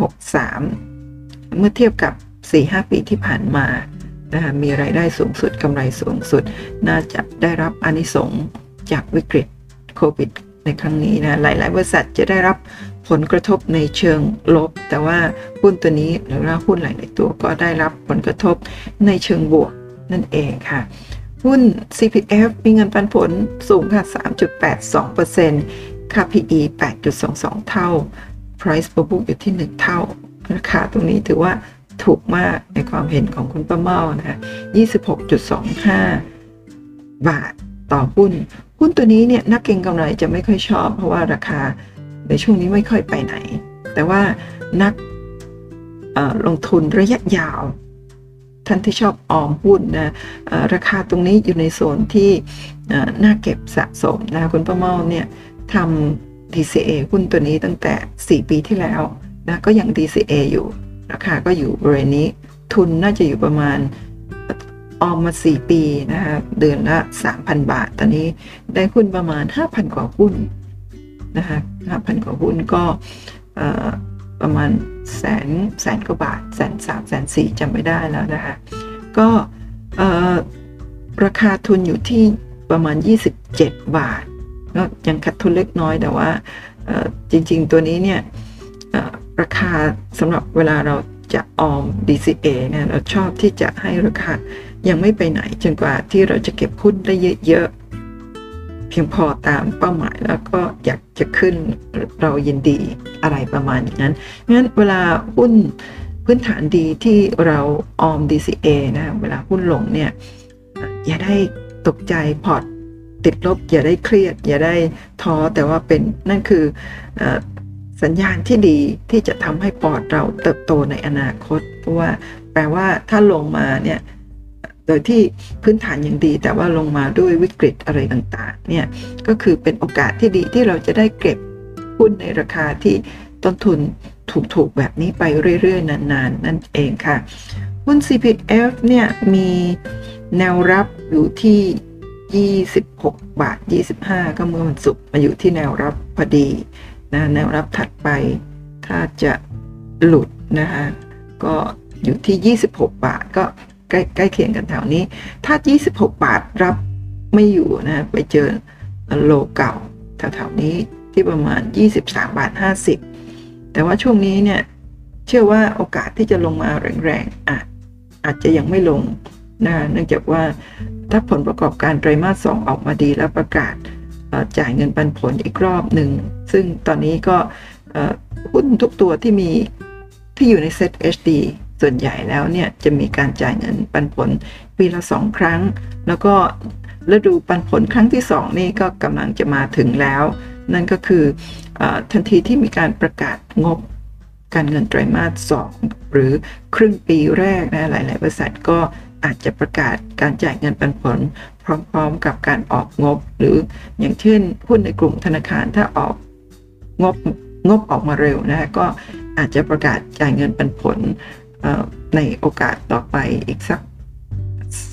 63 เมื่อเทียบกับ 4-5 ปีที่ผ่านมานะคะมีรายได้สูงสุดกำไรสูงสุด น่าจะได้รับอนิสงจากวิกฤตโควิดในครั้งนี้นะหลาย ๆ บริษัทจะได้รับ ผลกระทบในเชิงลบ แต่ว่าหุ้นตัวนี้หรือว่าหุ้นหลาย ๆ ตัวก็ได้รับผลกระทบในเชิงบวกนั่นเองค่ะ หุ้น CPF มีเงินปันผลสูงค่ะ 3.82%ค่า PE 8.22 เท่า price per book อยู่ที่ 1 เท่า ราคาตรงนี้ถือว่าถูกมากในความเห็นของคุณป้าเมานะคะ26.25 บาทต่อหุ้น หุ้นตัวนี้เนี่ยนักเก็งกำไรจะไม่ค่อยชอบเพราะว่าราคา ในช่วงนี้ไม่ค่อยไปไหน แต่ว่านักลงทุนระยะยาว ท่านที่ชอบออมหุ้นนะราคาตรงนี้อยู่ในโซนที่น่าเก็บสะสมนะคุณป้าเมาเนี่ยทำ DCA หุ้นตัวนี้ตั้งแต่ 4 ปีที่แล้วนะก็ยัง DCA อยู่ ราคาก็อยู่บริเวณนี้ทุนน่าจะอยู่ประมาณออมมา 4 ปีนะคะเดือนละ 3,000 บาท ตอนนี้ได้หุ้นประมาณ 5,000 กว่าหุ้น นะคะ5,000กว่าหุ้นก็ประมาณแสนแสนกว่าบาทแสนสามแสนสี่จำไม่ได้แล้วนะคะก็ราคาทุนอยู่ที่ประมาณ 27 บาทก็ยังขาดทุนเล็กน้อยแต่ว่าจริง ๆ ตัวนี้เนี่ยราคาสำหรับเวลาเราจะออม DCA เนี่ยเราชอบที่จะให้ราคายังไม่ไปไหน จนกว่าที่เราจะเก็บหุ้นได้เยอะ เพียงพอตามเป้าหมายแล้วก็อยากจะขึ้นเรายินดีอะไรประมาณอย่างนั้นงั้นเวลาหุ้นพื้นฐานดีที่เราออม DCA นะเวลาหุ้นลงเนี่ยอย่าได้ตกใจพอร์ตติดลบ อย่าได้เครียด อย่าได้ท้อแต่ว่าเป็นนั่นคืออสัญญาณที่ดีที่จะทำให้ปอดเราเติบโตในอนาคต เพราะว่าแปลว่าถ้าลงมาเนี่ย โดยที่พื้นฐานยังดี แต่ว่าลงมาด้วยวิกฤตอะไรต่างๆเนี่ยก็คือเป็นโอกาสที่ดีที่เราจะได้เก็บหุ้นในราคาที่ต้นทุนถูกๆแบบนี้ไปเรื่อยๆ นานๆนนนั่นเองค่ะ หุ้น CPF เนี่ยมีแนวรับอยู่ที่ 26 บาท 25 ก็เมื่อวันศุกร์มาอยู่ที่แนวรับพอดีนะแนวรับถัดไปถ้าจะหลุดนะคะก็อยู่ที่ 26 บาทก็ ใกล้ใกล้เคียงกันแถวนี้ ถ้า 26 บาทรับไม่อยู่นะไปเจอโลเก่าแถวๆนี้ที่ประมาณ 23 บาท 50 แต่ว่าช่วงนี้เนี่ยเชื่อว่าโอกาสที่จะลงมาแรงๆอาจอาจจะยังไม่ลงนะเนื่องจากว่าถ้าผลประกอบการไตรมาสสออกมาดีแล้วประกาศจ่ายเงินปันผลอีกรอบหนึ่ง ซึ่งตอนนี้ก็หุ้นทุกตัวที่มีที่อยู่ในเซ็ต HD ส่วนใหญ่แล้วเนี่ยจะมีการจ่ายเงินปันผลปีละสองครั้ง แล้วก็ฤดูปันผลครั้งที่สองนี่ก็กำลังจะมาถึงแล้ว นั่นก็คืออทันทีที่มีการประกาศงบการเงินไตรมาสสองหรือครึ่งปีแรกนะหลาย ๆ บริษัทก็อาจจะประกาศการจ่ายเงินปันผล พร้อม ๆ กับการออกงบ หรืออย่างเช่นหุ้นในกลุ่มธนาคารถ้าออกงบงบออกมาเร็วนะก็อาจจะประกาศจ่ายเงินปันผล ในโอกาสต่อไปอีกสัก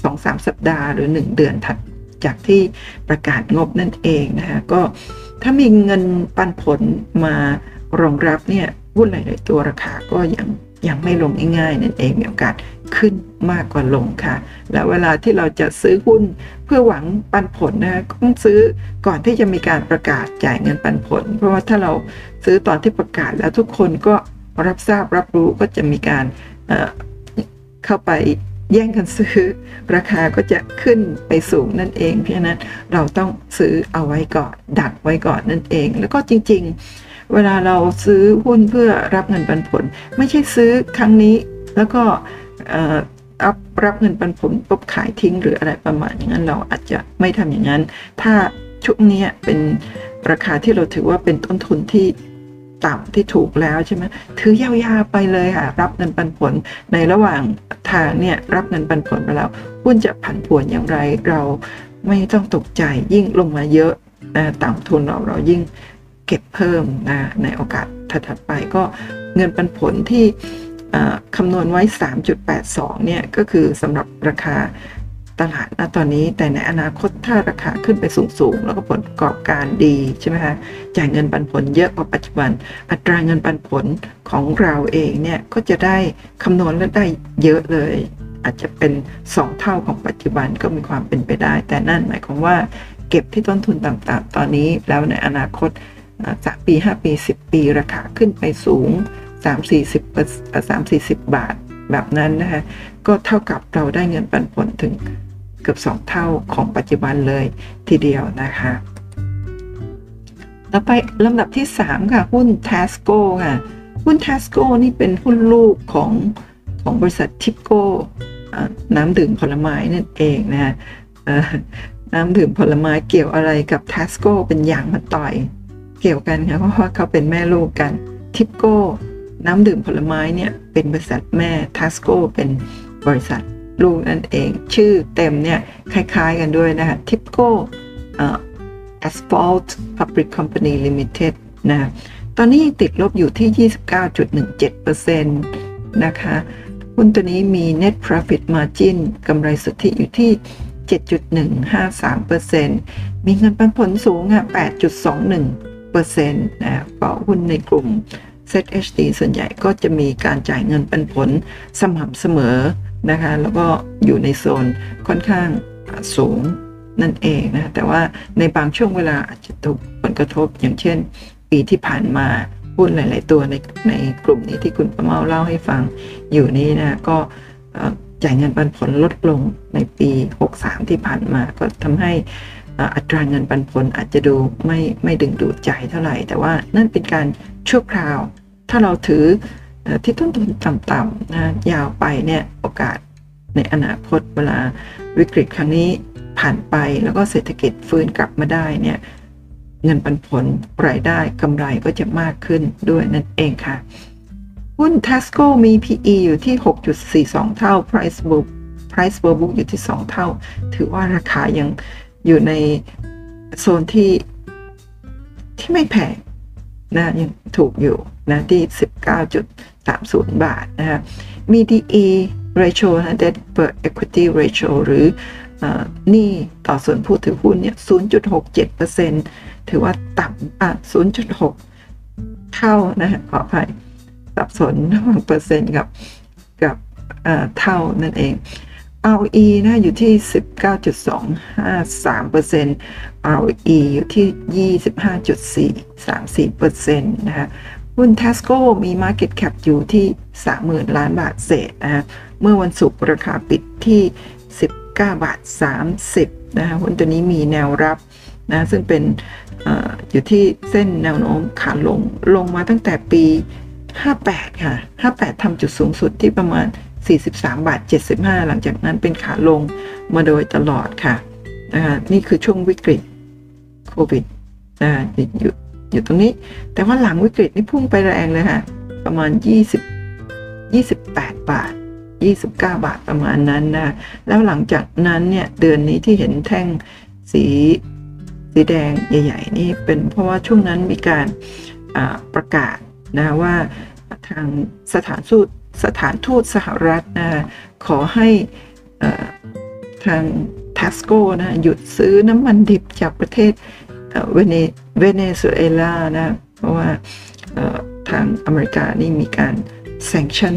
สองสามสัปดาห์หรือ 1 เดือนถัดจากที่ประกาศงบนั่นเองนะคะก็ถ้ามีเงินปันผลมารองรับเนี่ยหุ้นหลาย ๆ ตัวราคาก็ยังยังไม่ลงง่ายๆนั่นเองมีโอกาสขึ้นมากกว่าลงค่ะ แล้วเวลาที่เราจะซื้อหุ้นเพื่อหวังปันผลนะต้องซื้อก่อนที่จะมีการประกาศจ่ายเงินปันผล เพราะว่าถ้าเราซื้อตอนที่ประกาศแล้วทุกคนก็รับทราบรับรู้ก็จะมีการ เข้าไปแย่งกันซื้อ ราคาก็จะขึ้นไปสูงนั่นเอง เพราะนั้นเราต้องซื้อเอาไว้ก่อน ดักไว้ก่อนนั่นเอง แล้วก็จริง ๆ เวลาเราซื้อหุ้นเพื่อรับเงินปันผล ไม่ใช่ซื้อครั้งนี้แล้วก็อัพรับเงินปันผลปุ๊บขายทิ้งหรืออะไรประมาณอย่างนั้นเราอาจจะไม่ทำอย่างนั้น ถ้าช่วงนี้เป็นราคาที่เราถือว่าเป็นต้นทุนที่ ต่ำที่ถูกแล้วใช่ไหมถือยาวๆไปเลยค่ะ รับเงินปันผลในระหว่างทางเนี่ยรับเงินปันผลไปแล้วหุ้นจะผันผวนอย่างไรเราไม่ต้องตกใจยิ่งลงมาเยอะนะต่ำทุนเราเรายิ่งเก็บเพิ่มนะในโอกาสถัดไปก็เงินปันผลที่คำนวณไว้ 3.82 เนี่ย ก็คือสำหรับราคา ตลาดณตอนนี้ แต่ในอนาคตถ้าราคาขึ้นไปสูงๆ แล้วก็ผลประกอบการดีใช่ไหมคะจ่ายเงินปันผลเยอะกว่าปัจจุบัน อัตราเงินปันผลของเราเองเนี่ยก็จะได้คำนวณและได้เยอะเลย อาจจะเป็น 2 เท่าของปัจจุบันก็มีความเป็นไปได้ แต่นั่นหมายความว่า เก็บที่ต้นทุนต่างๆตอนนี้แล้วในอนาคตสามปี 5 ปี 10 ปีราคาขึ้นไปสูง 3 40 3 40 บาทแบบนั้นนะคะก็เท่ากับเราได้เงินปันผลถึง กือบ 2 เท่าของปัจจุบันเลยทีเดียวนะคะต่อไปลำดับที่ 3 ค่ะ หุ้น Tasco ค่ะ หุ้น Tasco นี่เป็นหุ้นลูกของของบริษัททิปโก้น้ำดื่มผลไม้นั่นเองนะน้ำดื่มผลไม้เกี่ยวอะไรกับ Tasco เป็นอย่างมาต่อย เกี่ยวกันค่ะเพราะว่าเขาเป็นแม่ลูกกันทิปโก้น้ำดื่มผลไม้เนี่ยเป็นบริษัทแม่ทัสโกเป็นบริษัท ลูกนั่นเอง ชื่อเต็มเนี่ย คล้ายๆกันด้วยนะคะทิปโก้เอ่อ Asphalt Public Company Limited นะตอนนี้ติดลบอยู่ที่ 29.17%นะคะหุ้นตัวนี้มี net profit margin กำไรสุทธิอยู่ที่ 7.153%มีเงินปันผลสูงอะ8.21%นะก็หุ้นในกลุ่ม ZHD ส่วนใหญ่ก็จะมีการจ่ายเงินปันผลสม่ำเสมอ นะคะ แล้วก็อยู่ในโซนค่อนข้างสูงนั่นเองนะแต่ว่าในบางช่วงเวลาอาจจะถูกผลกระทบอย่างเช่น ปีที่ผ่านมาหุ้นหลาย ๆ ตัวในในกลุ่มนี้ที่คุณประเมาเล่าให้ฟังอยู่นี้นะก็จ่ายเงินปันผลลดลงในปี 63 ที่ผ่านมาก็ทำให้อัตราเงินปันผลอาจจะดูไม่ไม่ดึงดูดใจเท่าไหร่ แต่ว่านั่นเป็นการชั่วคราว ถ้าเราถือ ที่ต้นทุนต่ำๆนะยาวไปเนี่ยโอกาสในอนาคตเวลาวิกฤตครั้งนี้ผ่านไปแล้วก็เศรษฐกิจฟื้นกลับมาได้เนี่ยเงินปันผลรายได้กำไรก็จะมากขึ้นด้วยนั่นเองค่ะ หุ้น Tesco มี PE อยู่ที่ 6.42 เท่า Price book Price per book อยู่ที่ 2 เท่า ถือว่าราคายังอยู่ในโซนที่ที่ไม่แพงนะยังถูกอยู่นะที่ 30 บาทนะะมี DE ratio นะ debt per equity ratio หรือหนี้ต่อส่วนผู้ถือหุ้นเนี่ย 0.67%ถือว่าต่ำอะ 0.6 เท่านะขออภัยสับสนระหว่างเปอร์เซ็นต์กับกับเท่านั่นเอง ROE นะอยู่ที่ 19.253% ROE อยู่ที่ 25.434%นะคะ หุ้น Tesco มี Market Cap อยู่ที่ 30,000 ล้านบาทเศษนะะเมื่อวันศุกร์ราคาปิดที่ 19 บาท 30นะคะหุ้นตัวนี้มีแนวรับนะซึ่งเป็นออยู่ที่เส้นแนวโน้มขาลงลงมาตั้งแต่ปี 58 ค่ะ 58ทำจุดสูงสุดที่ประมาณ 43 บาท 75 หลังจากนั้นเป็นขาลงมาโดยตลอดค่ะนะคะนี่คือช่วงวิกฤตโควิดนะอยู่ อยู่ตรงนี้ แต่ว่าหลังวิกฤตนี่พุ่งไปแรงเลยค่ะประมาณ 20 28 บาท 29 บาทประมาณนั้นนะ แล้วหลังจากนั้นเนี่ยเดือนนี้ที่เห็นแท่งสีสีแดงใหญ่ๆนี่เป็นเพราะว่าช่วงนั้นมีการประกาศนะว่าทางสถานทูตสถานทูตสหรัฐนะขอให้ทางทัสโกนะหยุดซื้อน้ำมันดิบจากประเทศ เวเนเวเนซุเอลานะเพราะว่าทางอเมริกานี่มีการ sanction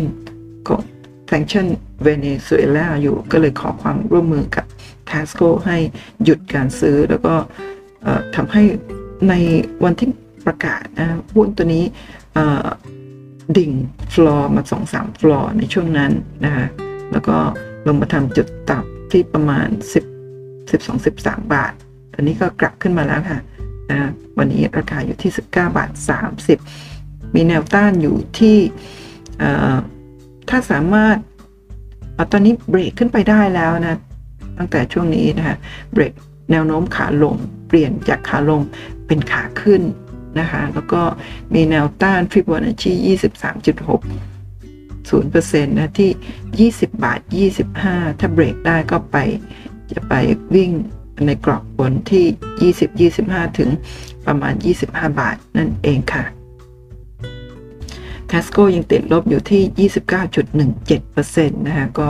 กด sanction เวเนซุเอลาอยู่ก็เลยขอความร่วมมือกับ TASCO ให้หยุดการซื้อแล้วก็ทำให้ในวันที่ประกาศนะหุ้นตัวนี้ดิ่งฟลอร์มาสองสามฟลอร์ในช่วงนั้นนะคะแล้วก็ลงมาทำจุดต่ำที่ประมาณ 10 12 13 บาท ตอนนี้ก็กลับขึ้นมาแล้วค่ะนะวันนี้ราคาอยู่ที่ 19 บาท 30 มีแนวต้านอยู่ที่ถ้าสามารถตอนนี้เบรกขึ้นไปได้แล้วนะ ตั้งแต่ช่วงนี้นะคะเบรกแนวโน้มขาลง เปลี่ยนจากขาลงเป็นขาขึ้นนะคะ แล้วก็มีแนวต้านฟิโบนัชชี23.6 0%นะที่ 20 บาท 25 ถ้าเบรกได้ก็ไปจะไปวิ่ง ในกรอบบนที่ 20-25 ถึงประมาณ 25 บาทนั่นเองค่ะทัสโกยังติดลบอยู่ที่ 29.17%นะคะก็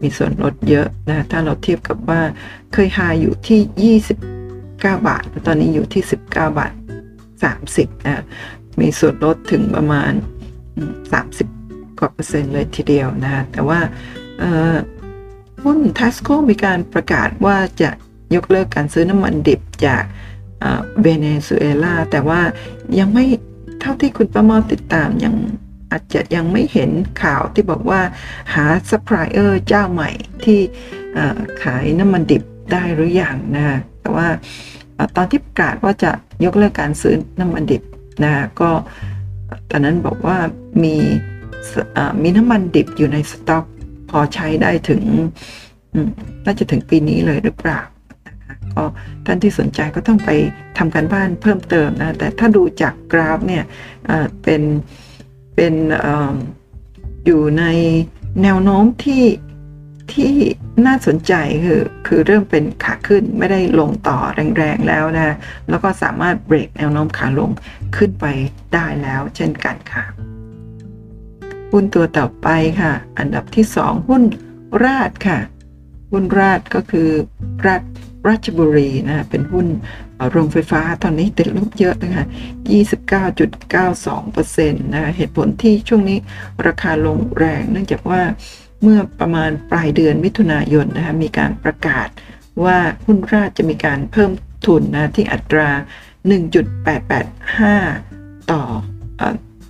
มีส่วนลดเยอะนะถ้าเราเทียบกับว่าเคยหาอยู่ที่ 29 บาท ตอนนี้อยู่ที่ 19 บาท 30นะมีส่วนลดถึงประมาณ 30 กว่าเปอร์เซ็นต์เลยทีเดียวนะแต่ว่าหุ้น TASCO มีการประกาศว่าจะ ยกเลิกการซื้อน้ำมันดิบจากเวเนซุเอลาแต่ว่ายังไม่เท่าที่คุณประมอติดตามยังอาจจะยังไม่เห็นข่าวที่บอกว่าหาซัพพลายเออร์เจ้าใหม่ที่ขายน้ำมันดิบได้หรืออยังนะแต่ว่าตอนที่ประกาศว่าจะยกเลิกการซื้อน้ำมันดิบนะก็ตอนนั้นบอกว่ามีมีน้ำมันดิบอยู่ในสต็อก พอใช้ได้ถึงน่าจะถึงปีนี้เลยหรือเปล่า ก็ท่านที่สนใจก็ต้องไปทำการบ้านเพิ่มเติมนะแต่ถ้าดูจากกราฟเนี่ยเป็นเป็นออยู่ในแนวโน้มที่ที่น่าสนใจคือคือเริ่มเป็นขาขึ้นไม่ได้ลงต่อแรงๆแล้วนะแล้วก็สามารถเบรกแนวโน้มขาลงขึ้นไปได้แล้วเช่นกันค่ะ หุ้นตัวต่อไปค่ะ อันดับที่ 2 หุ้นราดค่ะ หุ้นราดก็คือราด ราชบุรีนะเป็นหุ้นโรงไฟฟ้าตอนนี้ติดลบเยอะนะคะ29.92%นะเหตุผลที่ช่วงนี้ราคาลงแรง เนื่องจากว่าเมื่อประมาณปลายเดือนมิถุนายนนะคะมีการประกาศว่าหุ้นราชจะมีการเพิ่มทุนนะที่อัตรา 1.885 ต่อ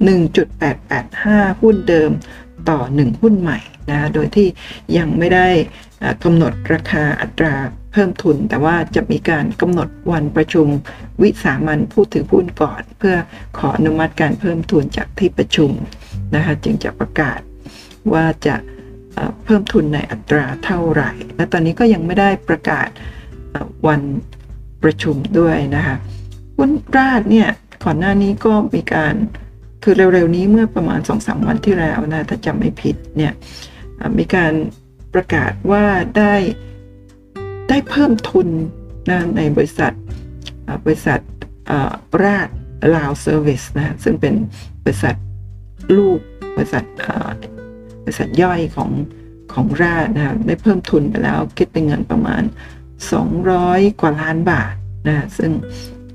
1.885 หุ้นเดิมต่อ 1 หุ้นใหม่ นะโดยที่ยังไม่ได้กำหนดราคาอัตราเพิ่มทุน แต่ว่าจะมีการกำหนดวันประชุมวิสามันผู้ถือหุ้นก่อน เพื่อขออนุมัติการเพิ่มทุนจากที่ประชุมนะคะจึงจะประกาศว่าจะเพิ่มทุนในอัตราเท่าไหร่ และตอนนี้ก็ยังไม่ได้ประกาศวันประชุมด้วยนะคะหุ้น RATCH เนี่ยก่อนหน้านี้ก็มีการคือเร็วๆนี้เมื่อประมาณ2-3วันที่แล้วนะถ้าจำไม่ผิดเนี่ย มีการประกาศว่าได้ได้เพิ่มทุนนะในบริษัทบริษัทราชลาวเซอร์วิสนะซึ่งเป็นบริษัทลูกบริษัทบริษัทย่อยของของราดนะได้เพิ่มทุนไปแล้ว คิดเป็นเงินประมาณ 200 กว่าล้านบาทนะซึ่ง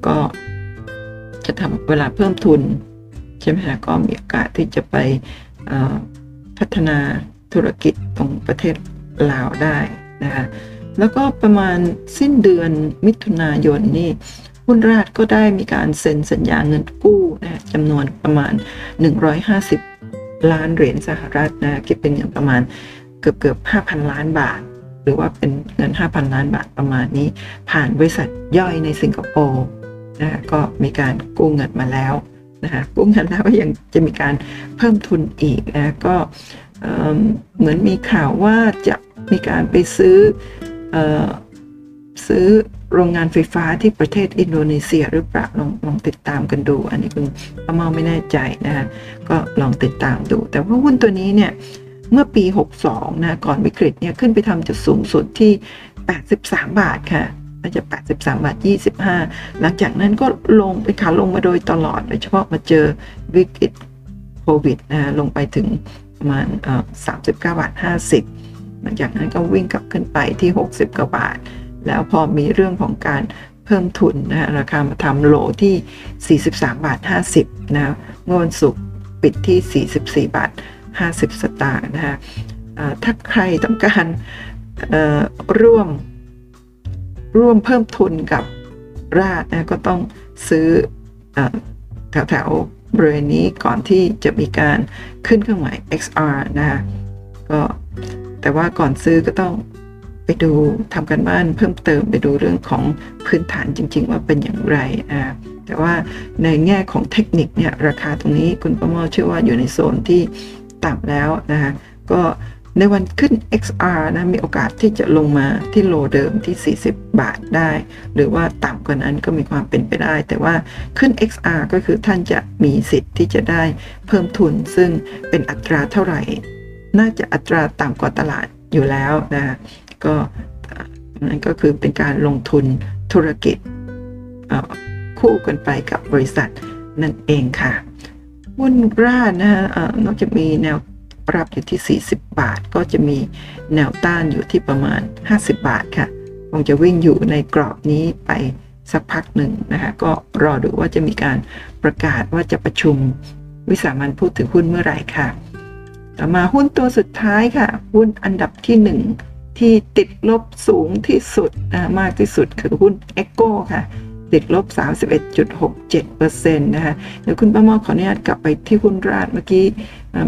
ก็จะทำเวลาเพิ่มทุน ใช่ไหมฮะก็มีโอกาสที่จะไปพัฒนา ธุรกิจตรงประเทศลาวได้นะคะแล้วก็ประมาณสิ้นเดือนมิถุนายนนี่หุ้นราชก็ได้มีการเซ็นสัญญาเงินกู้นะจำนวนประมาณ 150 ล้านเหรียญสหรัฐนะคิดเป็นเงินประมาณเกือบเกือบ5,000 ล้านบาท หรือว่าเป็นเงิน 5,000 ล้านบาทประมาณนี้ ผ่านบริษัทย่อยในสิงคโปร์นะก็มีการกู้เงินมาแล้วนะคะกู้เงินแล้วยังจะมีการเพิ่มทุนอีกนะก็ เหมือนมีข่าวว่าจะมีการไปซื้ออซื้อโรงงานไฟฟ้าที่ประเทศอินโดนีเซียหรือเปล่าลองลองติดตามกันดู อันนี้คุณป้าเมาไม่แน่ใจนะคะก็ลองติดตามดู แต่ว่าหุ้นตัวนี้เนี่ยเมื่อปี 62 นะ ก่อนวิกฤตเนี่ยขึ้นไปทำจุดสูงสุดที่ 83 บาทค่ะน่าจะ 83 บาท 25 หลังจากนั้นก็ลงไปขาลงมาโดยตลอด โดยเฉพาะมาเจอวิกฤตโควิดนะลงไปถึง ประมาณ39บาท50หลังจากนั้นก็วิ่งกลับขึ้นไปที่ 60กว่าบาท แล้วพอมีเรื่องของการเพิ่มทุนนะราคามาทำโลที่ 43 บาท 50นะเมื่อวันศุกร์ปิดที่ 44 บาท 50 สตางค์นะฮะถ้าใครต้องการร่วมร่วมเพิ่มทุนกับราดนะก็ต้องซื้อแถวแถว บริเวณนี้ก่อนที่จะมีการขึ้นเครื่องหมาย XR นะคะก็แต่ว่าก่อนซื้อก็ต้องไปดูทำกันบ้านเพิ่มเติมไปดูเรื่องของพื้นฐานจริง ๆ ว่าเป็นอย่างไรนะแต่ว่าในแง่ของเทคนิคเนี่ยราคาตรงนี้คุณประมอเชื่อว่าอยู่ในโซนที่ต่ำแล้วนะคะก็ ในวันขึ้น XR นะมีโอกาสที่จะลงมาที่โลเดิมที่ 40 บาทได้ หรือว่าต่ำกว่านั้นก็มีความเป็นไปได้ แต่ว่าขึ้น XR ก็คือท่านจะมีสิทธิ์ที่จะได้เพิ่มทุน ซึ่งเป็นอัตราเท่าไหร่ น่าจะอัตราต่ำกว่าตลาดอยู่แล้วนะก็นั่นก็คือเป็นการลงทุนธุรกิจคู่กันไปกับบริษัทนั่นเองค่ะหุ้นราดนะฮะนอกจากมีแนว ปรับอยู่ที่ 40 บาท ก็จะมีแนวต้านอยู่ที่ประมาณ 50 บาทค่ะ คงจะวิ่งอยู่ในกรอบนี้ไปสักพักหนึ่งนะคะ ก็รอดูว่าจะมีการประกาศว่าจะประชุมวิสามันพูดถึงหุ้นเมื่อไหร่ค่ะ ต่อมาหุ้นตัวสุดท้ายค่ะ หุ้นอันดับที่ 1 ที่ติดลบสูงที่สุดนะมากที่สุดคือหุ้น e c o ค่ะ ติดลบ 31.67%นะคะ เดี๋ยวคุณป้ามอขออนุญาตกลับไปที่หุ้นราดเมื่อกี้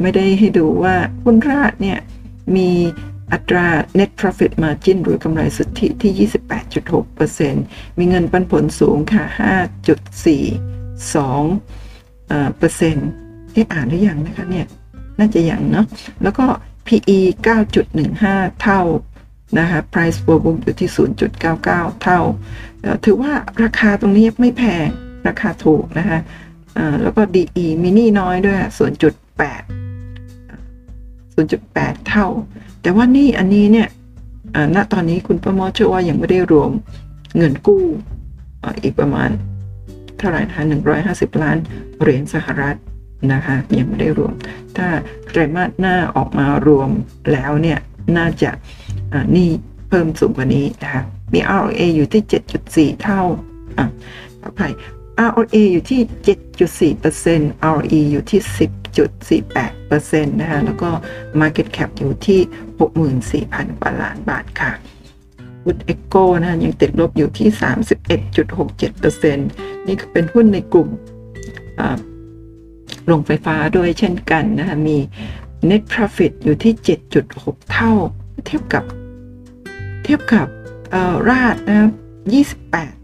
ไม่ได้ให้ดูว่าหุ้นราดเนี่ยมีอัตรา net profit margin หรือกำไรสุทธิที่ 28.6%มีเงินปันผลสูงค่ะ 5.42เปอร์เซ็นต์ที่อ่านหรือยังนะคะเนี่ย น่าจะยังเนาะแล้วก็ PE 9.15 เท่านะคะ price per book อยู่ที่ 0.99 เท่า ถือว่าราคาตรงนี้ไม่แพง ราคาถูกนะคะแล้วก็ DE มินี่น้อยด้วย 0.8 0.8 เท่า แต่ว่านี่อันนี้เนี่ยณตอนนี้คุณประมอเชื่อว่ายังไม่ได้รวมเงินกู้อีกประมาณเท่าไหร่นะ150 ล้านเหรียญสหรัฐนะคะยังไม่ได้รวม ถ้าไตรมาสหน้าออกมารวมแล้วเนี่ยน่าจะนี่เพิ่มสูงกว่านี้นะคะมี ROA อยู่ที่ 7.4 เท่าอะขออภัย ROA อยู่ที่ 7.4% ROE อยู่ที่ 10.48%นะคะแล้วก็ Market Cap อยู่ที่ 64,000 กว่าล้านบาทค่ะหุ้น Echo นะยังติดลบอยู่ที่ 31.67%นี่ก็เป็นหุ้นในกลุ่มโรงไฟฟ้าด้วยเช่นกันนะคะมี net profit อยู่ที่ 7.6 เท่า เทียบกับเทียบกับราดนะ28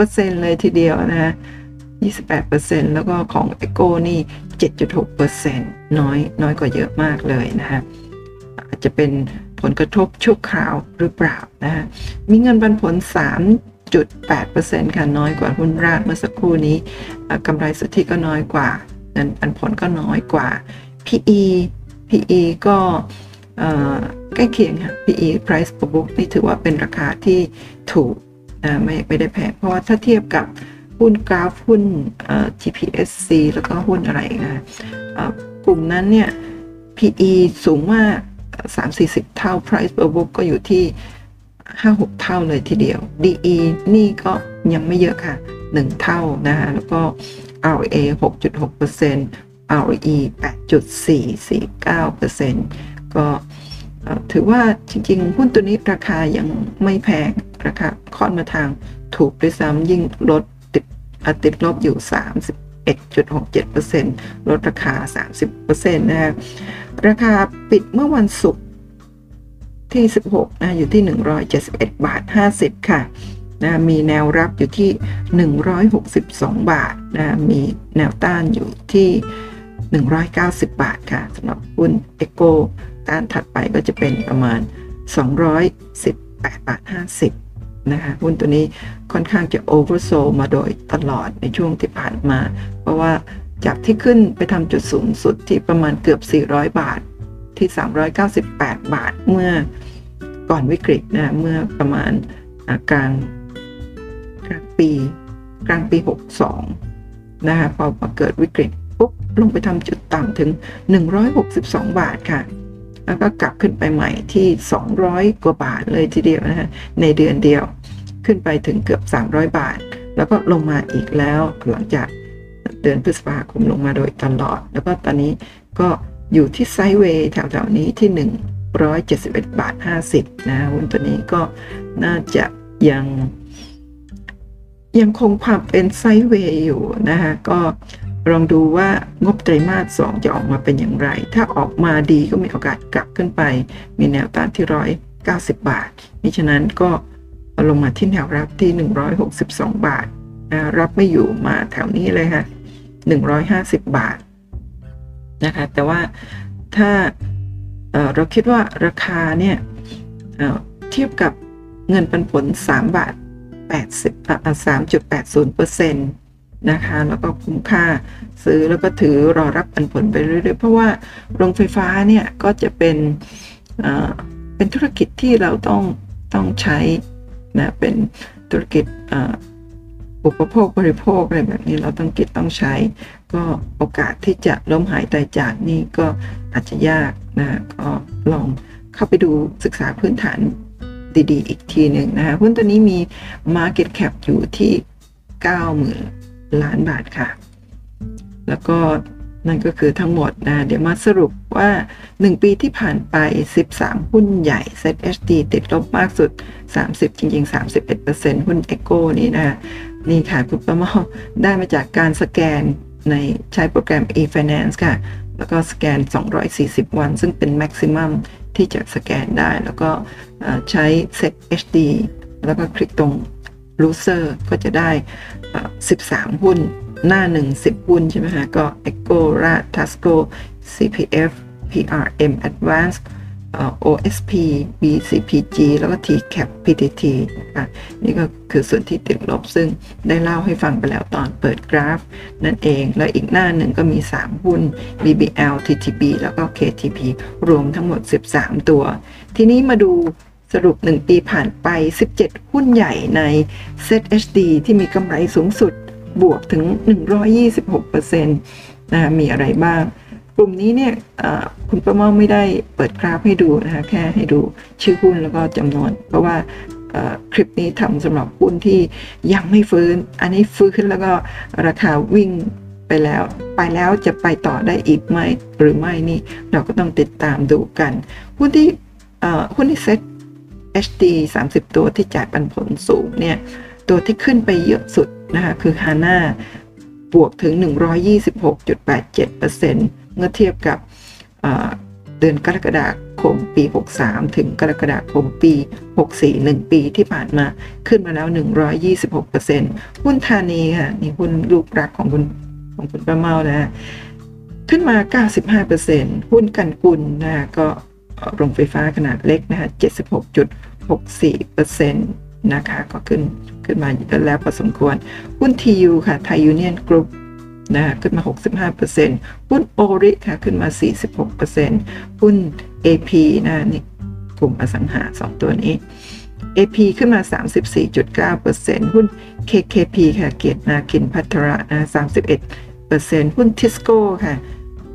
เปอร์เซ็นเลยทีเดียวนะ28เปอร์เซ็นแล้วก็ของ e c o นี่ 7.6เปอร์เซ็นน้อยน้อยกว่าเยอะมากเลยนะฮะอาจจะเป็นผลกระทบชั่วคราวหรือเปล่านะฮะมีเงินปันผล 3.8%ค่ะน้อยกว่าหุ้นราดเมื่อสักครู่นี้กำไรสุทธิก็น้อยกว่าเงินปันผลก็น้อยกว่า PE PE ก็ใกล้เคียงค่ะ PE price per book นี่ถือว่าเป็นราคาที่ถูก ไม่ไม่ได้แพงเพราะว่าถ้าเทียบกับหุ้นกราฟหุ้น GPSC แล้วก็หุ้นอะไรนะกลุ่มนั้นเนี่ย PE สูงมาก 3-40 เท่า price per book ก็อยู่ที่ 5-6 เท่าเลยทีเดียว DE นี่ก็ยังไม่เยอะค่ะ 1 เท่านะคะแล้วก็ ROA 6.6% ROE 8.449%ก็ ถือว่าจริง ๆ หุ้นตัวนี้ราคายังไม่แพงราคาค่อนมาทางถูกด้วยซ้ำยิ่งลดติดติดลบอยู่ 31.67%ลดราคา 30%นะราคาปิดเมื่อวันศุกร์ที่ 16นะอยู่ที่ 171 บาท 50 ค่ะนะมีแนวรับอยู่ที่ 162 บาทนะมีแนวต้านอยู่ที่ 190 บาทค่ะสำหรับหุ้น EGCO ต้านถัดไปก็จะเป็นประมาณ 218บาท50นะคะหุ้นตัวนี้ค่อนข้างจะ oversold มาโดยตลอดในช่วงที่ผ่านมา เพราะว่าจากที่ขึ้นไปทำจุดสูงสุดที่ประมาณเกือบ 400 บาทที่ 398 บาทเมื่อก่อนวิกฤตนะเมื่อประมาณกลางกลางปีกลางปี 62 นะคะพอมาเกิดวิกฤตปุ๊บลงไปทำจุดต่ำถึง 162 บาทค่ะ แล้วก็กลับขึ้นไปใหม่ที่ 200 กว่าบาทเลยทีเดียวนะฮะในเดือนเดียวขึ้นไปถึงเกือบ 300 บาท แล้วก็ลงมาอีกแล้วหลังจากเดือนพฤษภาคมลงมาโดยตลอด แล้วก็ตอนนี้ก็อยู่ที่ไซด์เวย์แถวๆนี้ที่ 171 บาท 50 นะหุ้นตัวนี้ก็น่าจะยังยังคงความเป็นไซด์เวย์อยู่นะคะก็ ลองดูว่างบไตรมาส 2 จะออกมาเป็นอย่างไร ถ้าออกมาดีก็มีโอกาสกลับขึ้นไป มีแนวต้านที่ร้อยเก้าสิบบาท มิฉะนั้นก็ลงมาที่แนวรับที่ 162 บาทนะรับไม่อยู่มาแถวนี้เลยค่ะ 150 บาทนะคะ แต่ว่าถ้าเเราคิดว่าราคาเนี่ยเเทียบกับเงินปันผล 3 บาท 80 3.80%นต์ นะคะ แล้วก็คุ้มค่าซื้อแล้วก็ถือรอรับปันผลไปเรื่อยๆ เพราะว่าโรงไฟฟ้าเนี่ยก็จะเป็นเป็นธุรกิจที่เราต้องต้องใช้นะเป็นธุรกิจอุปโภคบริโภคอะไรแบบนี้เราต้องกิจต้องใช้ ก็โอกาสที่จะล้มหายตายจากนี่ก็อาจจะยากนะก็ลองเข้าไปดูศึกษาพื้นฐานดีๆ อีกทีหนึ่งนะคะหุ้นตัวนี้มี Market Cap อยู่ที่ 90,000 ล้านบาทค่ะ แล้วก็นั่นก็คือทั้งหมดนะ เดี๋ยวมาสรุปว่า 1 ปีที่ผ่านไป 13 หุ้นใหญ่ ZHD ติดลบมากสุด 30 จริง ๆ 31%หุ้น Echo นี่นะนี่ค่ะ คุณประมอได้มาจากการสแกนในใช้โปรแกรม e-finance ค่ะ แล้วก็สแกน 240 วัน ซึ่งเป็น maximum ที่จะสแกนได้ แล้วก็ใช้ ZHD แล้วก็คลิกตรง loser ก็จะได้ 13 หุ้น หน้า 1 10 หุ้นใช่ไหมฮะ ก็ Echo r a Tasco CPF PRM Advance OSP BCPG แล้วก็ TCAP PTT นะคะนี่ก็คือส่วนที่ติดลบซึ่งได้เล่าให้ฟังไปแล้วตอนเปิดกราฟ นั่นเอง แล้วอีกหน้าหนึ่งก็มี 3 หุ้น BBL TTB แล้วก็ KTP รวมทั้งหมด 13 ตัว ทีนี้มาดู สรุป 1 ปีผ่านไป 17 หุ้นใหญ่ใน ZHD ที่มีกำไรสูงสุดบวกถึง 126%นนะคะมีอะไรบ้าง กลุ่มนี้เนี่ยคุณประมาไม่ได้เปิดกราฟให้ดูนะคะแค่ให้ดูชื่อหุ้นแล้วก็จำนวน เพราะว่าคลิปนี้ทำสำหรับหุ้นที่ยังไม่ฟื้น อันนี้ฟื้นแล้วก็ราคาวิ่งไปแล้ว ไปแล้วจะไปต่อได้อีกไหมหรือไม่นี่เราก็ต้องติดตามดูกัน หุ้นที่หุ้นที่เซ็ต HD 30 ตัวที่จ่ายปันผลสูงเนี่ย ตัวที่ขึ้นไปเยอะสุดนะคะคือ HANA บวกถึง 126.87%เมื่อเทียบกับเดือนกรกฎาคมปี 63 ถึงกรกฎาคมปี 64 1 ปีที่ผ่านมาขึ้นมาแล้ว 126%หุ้นธานีค่ะนี่หุ้นลูกรักของคุณของคุณประเมานะขึ้นมา 95%หุ้นกันกุลนะก็ โรงไฟฟ้าขนาดเล็กนะคะ76.64%นะคะก็ขึ้นขึ้นมาแล้วพอสมควร หุ้น TU ค่ะไทยยูเนียนกรุ๊ปนะขึ้นมา 65%หุ้นโอริค่ะขึ้นมา 46%หุ้น AP นะนี่กลุ่มอสังหา 2 ตัวนี้ AP ขึ้นมา 34.9%หุ้น KKP ค่ะ เกียรตินาคินพัทระนะ31%หุ้นทิสโก้ค่ะ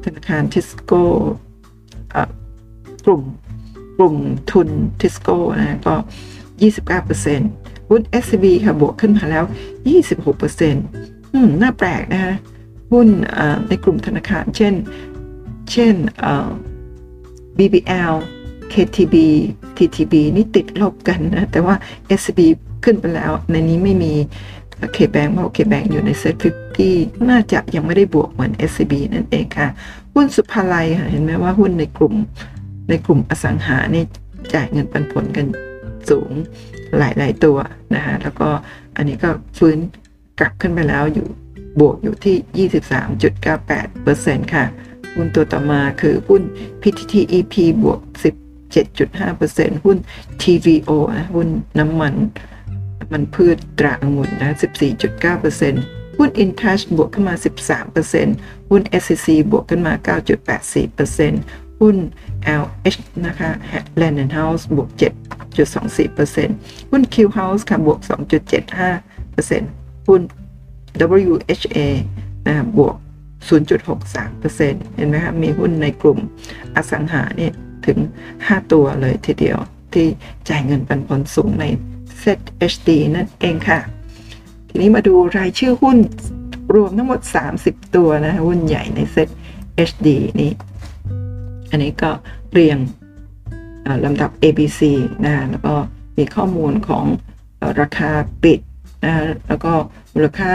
ธนาคารทิสโก้ กลุ่มกลุ่มทุนทิสโก้นะก็ 29%หุ้น SCB ค่ะบวกขึ้นมาแล้ว 26%อืมน่าแปลกนะคะหุ้นในกลุ่มธนาคาร เช่น เช่น BBL KTB TTB นี่ติดลบกันนะ แต่ว่า SCB ขึ้นไปแล้ว ในนี้ไม่มี K-Bank เพราะ K-Bank อยู่ในเซ็ต50 น่าจะยังไม่ได้บวกเหมือน SCB นั่นเองค่ะ หุ้นสุภาลัยค่ะ เห็นไหมว่าหุ้นในกลุ่ม ในกลุ่มอสังหานี่จ่ายเงินปันผลกันสูงหลาย ๆ ตัวนะคะแล้วก็อันนี้ก็ฟื้นกลับขึ้นไปแล้วอยู่บวกอยู่ที่ 23.98%ค่ะหุ้นตัวต่อมาคือหุ้น PTTEP บวก 17.5%หุ้น TVO นะหุ้นน้ำมันมันพืชตราองุ่นนะ14.9%หุ้น InTouch บวกขึ้นมา 13%หุ้น SCC บวกขึ้นมา 9.84%หุ้ หุ้น LH นะคะ Land and House บวก 7.24%หุ้น Q House ค่ะ บวก 2.75%หุ้น WHA นะบวก 0.63%เห็นไหมครับมีหุ้นในกลุ่มอสังหาเนี่ยถึง 5 ตัวเลยทีเดียว ที่จ่ายเงินปันผลสูงใน Set HD นั่นเองค่ะ ทีนี้มาดูรายชื่อหุ้นรวมทั้งหมด 30 ตัวนะหุ้นใหญ่ใน Set HD นี้ อันนี้ก็เรียงลำดับ ABC นะแล้วก็มีข้อมูลของราคาปิดนะแล้วก็มูลค่า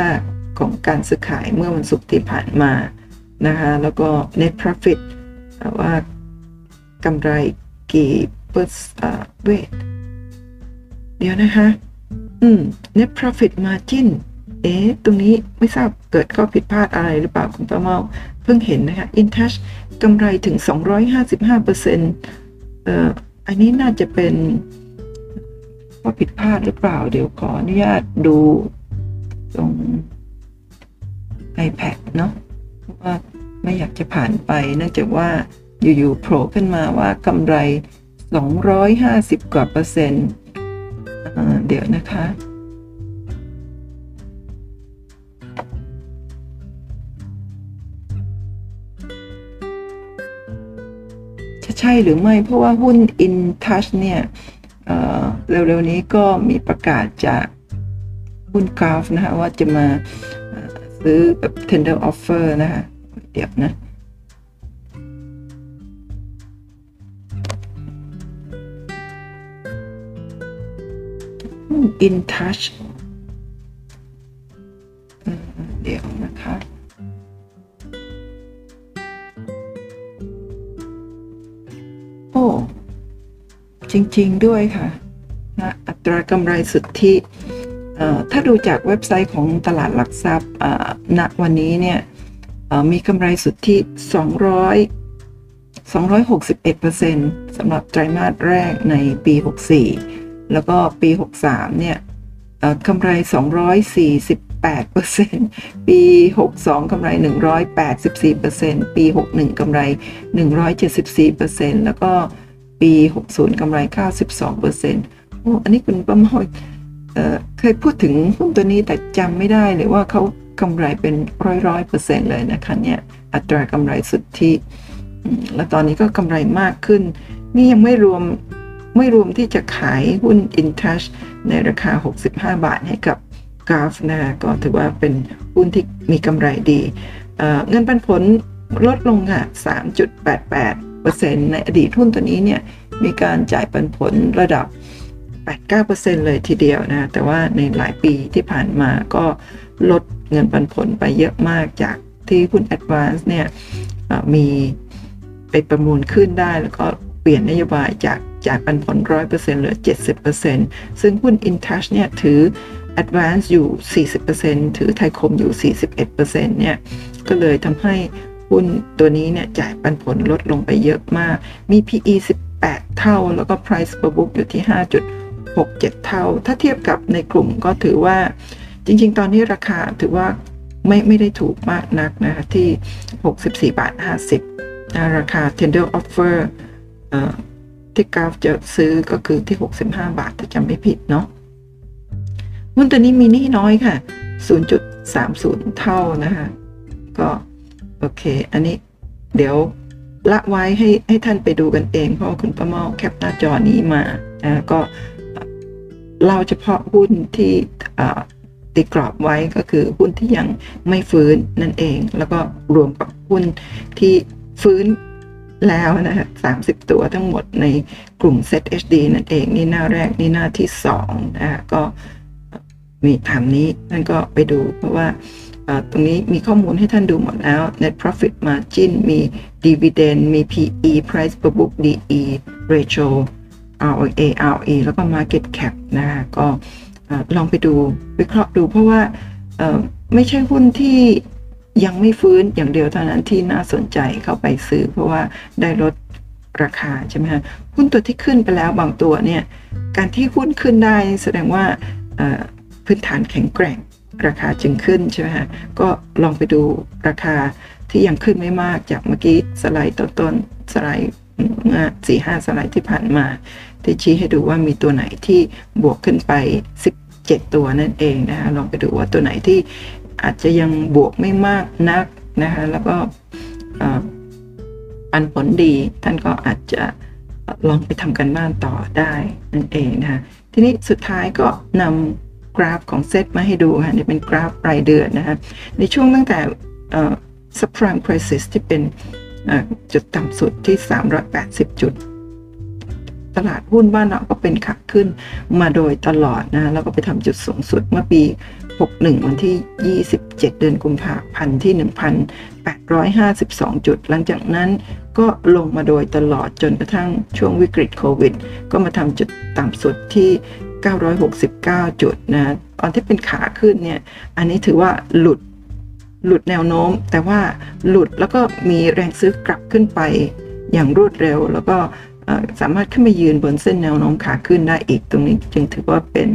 ของการซื้อขายเมื่อวันศุกร์ที่ผ่านมานะคะแล้วก็ net profit ว่ากำไรกี่เปอร์เวทเดี๋ยวนะคะ อืม net profit margin เอ๊ะ ตรงนี้ไม่ทราบเกิดข้อผิดพลาดอะไรหรือเปล่าคุณป้าเมา เพิ่งเห็นนะคะ InTouch กำไรถึง 255%เอ่ออันนี้น่าจะเป็นว่าผิดพลาดหรือเปล่า เดี๋ยวขออนุญาตดูตรง iPad เนาะเพราะว่าไม่อยากจะผ่านไปเนื่องจากว่าอยู่ๆโผล่ขึ้นมาว่ากำไร 250 กว่าเปอร์เซ็นต์เดี๋ยวนะคะ ใช่หรือไม่ เพราะว่าหุ้น InTouch เนี่ยเร็วๆนี้ก็มีประกาศจากหุ้นกราฟนะคะว่าจะมาซื้อแบบ tender offer นะคะเดี๋ยวนะ in touch เดี๋ยวนะคะ โอ้ จริง ๆ ด้วยค่ะนะอัตรากำไรสุทธิถ้าดูจากเว็บไซต์ของตลาดหลักทรัพย์ณวันนี้เนี่ยมีกำไรสุทธิ 200 261%สำหรับไตรมาสแรกในปี 64 แล้วก็ปี 63 เนี่ยกำไร 248%ปี 62 กำไร 184%ปี 61 กำไร 174%แล้วก็ปี 60 กำไร 92%โอ้อันนี้คุณประมอยเคยพูดถึงหุ้นตัวนี้แต่จำไม่ได้เลยว่าเขากำไรเป็นร้อยร้อยเปอร์เซ็นต์เลยนะคะเนี่ย อัตรากำไรสุทธิแล้วตอนนี้ก็กำไรมากขึ้น นี่ยังไม่รวมไม่รวมที่จะขายหุ้น InTouch ในราคา 65 บาทให้กับ กราฟนะก็ถือว่าเป็นหุ้นที่มีกำไรดีเเงินปันผลลดลงค่ะ 3.88%ในอดีตหุ้นตัวนี้เนี่ยมีการจ่ายปันผลระดับ 8-9%เลยทีเดียวนะ แต่ว่าในหลายปีที่ผ่านมาก็ลดเงินปันผลไปเยอะมากจากที่หุ้น Advance เนี่ยมีไปประมูลขึ้นได้แล้วก็เปลี่ยนนโยบายจากจ่ายปันผล 100%เหลือ 70%ซึ่งหุ้น InTouch เนี่ยถือ Advance อยู่ 40%ถือไทยคมอยู่ 41%เนี่ยก็เลยทำให้หุ้นตัวนี้เนี่ยจ่ายปันผลลดลงไปเยอะมาก มี PE 18 เท่า แล้วก็ Price per book อยู่ที่ 5.67 เท่า ถ้าเทียบกับในกลุ่มก็ถือว่าจริง ๆ ตอนนี้ราคาถือว่าไม่ไม่ได้ถูกมากนักนะคะที่ 64 บาท 50นะราคา tender offer ที่กราฟจะซื้อก็คือที่ 65 บาทถ้าจำไม่ผิดเนาะ หุ้นตัวนี้มีหนี้น้อยค่ะ 0.30 เท่านะคะ ก็โอเค อันนี้เดี๋ยวละไว้ให้ให้ท่านไปดูกันเอง เพราะคุณประเมาแคปหน้าจอนี้มาอ่าก็เล่าเฉพาะหุ้นที่ตีกรอบไว้ก็คือหุ้นที่ยังไม่ฟื้นนั่นเอง แล้วก็รวมกับหุ้นที่ฟื้นแล้วนะคะ30 ตัวทั้งหมดในกลุ่ม Set HD นั่นเอง นี่หน้าแรก นี่หน้าที่2นะคะก็ มีตามนี้ท่านก็ไปดูเพราะว่าตรงนี้มีข้อมูลให้ท่านดูหมดแล้ว net profit margin มี dividend มี PE price per book DE ratio ROA ROE แล้วก็ market cap นะคะก็ลองไปดูวิเคราะห์ดูเพราะว่าไม่ใช่หุ้นที่ยังไม่ฟื้นอย่างเดียวเท่านั้นที่น่าสนใจเข้าไปซื้อ เพราะว่าได้ลดราคาใช่ไหมฮะหุ้นตัวที่ขึ้นไปแล้วบางตัวเนี่ยการที่หุ้นขึ้นได้แสดงว่า พื้นฐานแข็งแกร่ง ราคาจึงขึ้นใช่ไหมฮะก็ลองไปดูราคาที่ยังขึ้นไม่มากจากเมื่อกี้สไลด์ต้นๆสไลด์เมื่อสี่ห้าสไลด์ที่ผ่านมาที่ชี้ให้ดูว่ามีตัวไหนที่บวกขึ้นไป 17 ตัวนั่นเองนะคะลองไปดูว่าตัวไหนที่อาจจะยังบวกไม่มากนักนะคะแล้วก็อันผลดีท่านก็อาจจะลองไปทำกันบ้านต่อได้นั่นเองนะคะทีนี้สุดท้ายก็นำ กราฟของเซตมาให้ดูค่ะนี่เป็นกราฟรายเดือนนะคะในช่วงตั้งแต่ subprime crisis ที่เป็นจุดต่ำสุดที่ 380 จุด ตลาดหุ้นบ้านเราก็เป็นขาขึ้นมาโดยตลอดนะแล้วก็ไปทำจุดสูงสุดเมื่อปี 61 วันที่ 27 เดือนกุมภาพันธ์ที่ 1,852 จุด หลังจากนั้นก็ลงมาโดยตลอดจนกระทั่งช่วงวิกฤตโควิด ก็มาทำจุดต่ำสุดที่ 969 จุดนะตอนที่เป็นขาขึ้นเนี่ยอันนี้ถือว่าหลุดหลุดแนวโน้ม แต่ว่าหลุดแล้วก็มีแรงซื้อกลับขึ้นไปอย่างรวดเร็ว แล้วก็สามารถขึ้นไปยืนบนเส้นแนวโน้มขาขึ้นได้อีกตรงนี้จึงถือว่าเป็น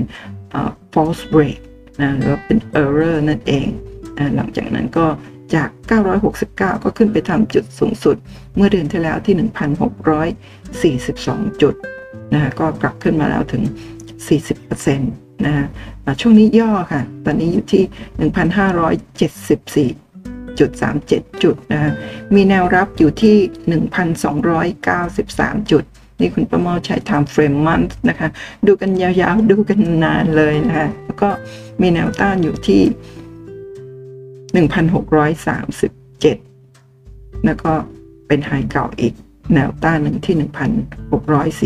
false break นะหรือว่าเป็น error นั่นเองนะหลังจากนั้นก็จาก 969 ก็ขึ้นไปทำจุดสูงสุด เมื่อเดือนที่แล้วที่ 1,642 จุดนะก็กลับขึ้นมาแล้วถึง 40%นะฮะช่วงนี้ย่อค่ะ ตอนนี้อยู่ที่ 1,574จุด37จุดนะฮะมีแนวรับอยู่ที่ 1,293 จุด นี่คุณประมาใช้ time frame month นะคะ ดูกันยาวๆ ดูกันนานเลยนะคะ แล้วก็มีแนวต้านอยู่ที่ 1,637 แล้วก็เป็นไฮเก่าอีก แนวต้านหนึ่งที่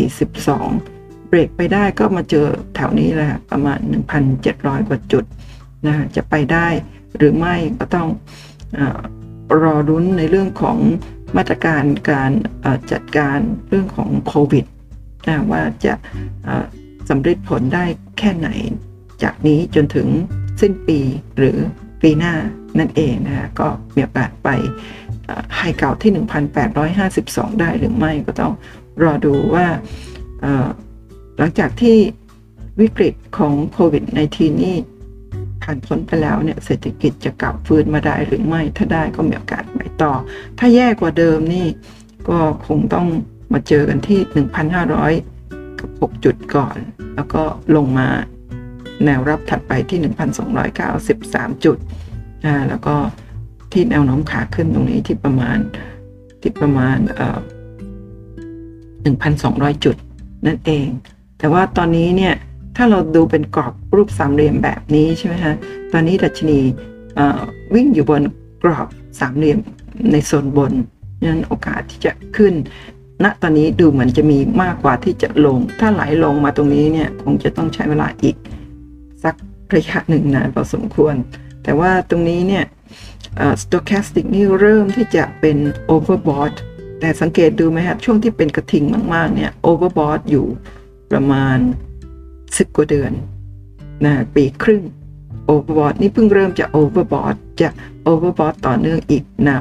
1,642 เบรกไปได้ก็มาเจอแถวนี้แหละประมาณ 1,700 กว่าจุดนะจะไปได้หรือไม่ก็ต้องอรอรุ้นในเรื่องของมาตรการการจัดการเรื่องของโควิดนะว่าจะสำเร็จผลได้แค่ไหนจากนี้จนถึงสิ้นปีหรือปีหน้านั่นเองนะคะก็มีโอกาสไปไฮเก่าที่ 1,852 ได้หรือไม่ก็ต้องรอดูว่า หลังจากที่วิกฤตของโควิด -19 นี่ผ่านพ้นไปแล้วเนี่ยเศรษฐกิจจะกลับฟื้นมาได้หรือไม่ ถ้าได้ก็มีโอกาสไปต่อ ถ้าแย่กว่าเดิมนี่ก็คงต้องมาเจอกันที่ 1,500กับ6จุดก่อน แล้วก็ลงมาแนวรับถัดไปที่ 1,293 จุดนะแล้วก็ที่แนวโน้มขาขึ้นตรงนี้ที่ประมาณที่ประมาณเอ่อ1,200 จุดนั่นเอง แต่ว่าตอนนี้เนี่ยถ้าเราดูเป็นกรอบรูปสามเหลี่ยมแบบนี้ใช่ไหมฮะตอนนี้ดัชนีวิ่งอยู่บนกรอบสามเหลี่ยมในโซนบนนั้นโอกาสที่จะขึ้น ณตอนนี้ดูเหมือนจะมีมากกว่าที่จะลง ถ้าไหลลงมาตรงนี้เนี่ยคงจะต้องใช้เวลาอีกสักระยะหนึ่งนานพอสมควร แต่ว่าตรงนี้เนี่ย stochastic นี่เริ่มที่จะเป็น overbought แต่สังเกตดูไหมครับช่วงที่เป็นกระทิงมาก ๆ เนี่ย overbought อยู่ ประมาณ10กว่าเดือนนะปีครึ่ง overbought นี่เพิ่งเริ่มจะ overbought จะ overbought ต่อเนื่องอีกนะ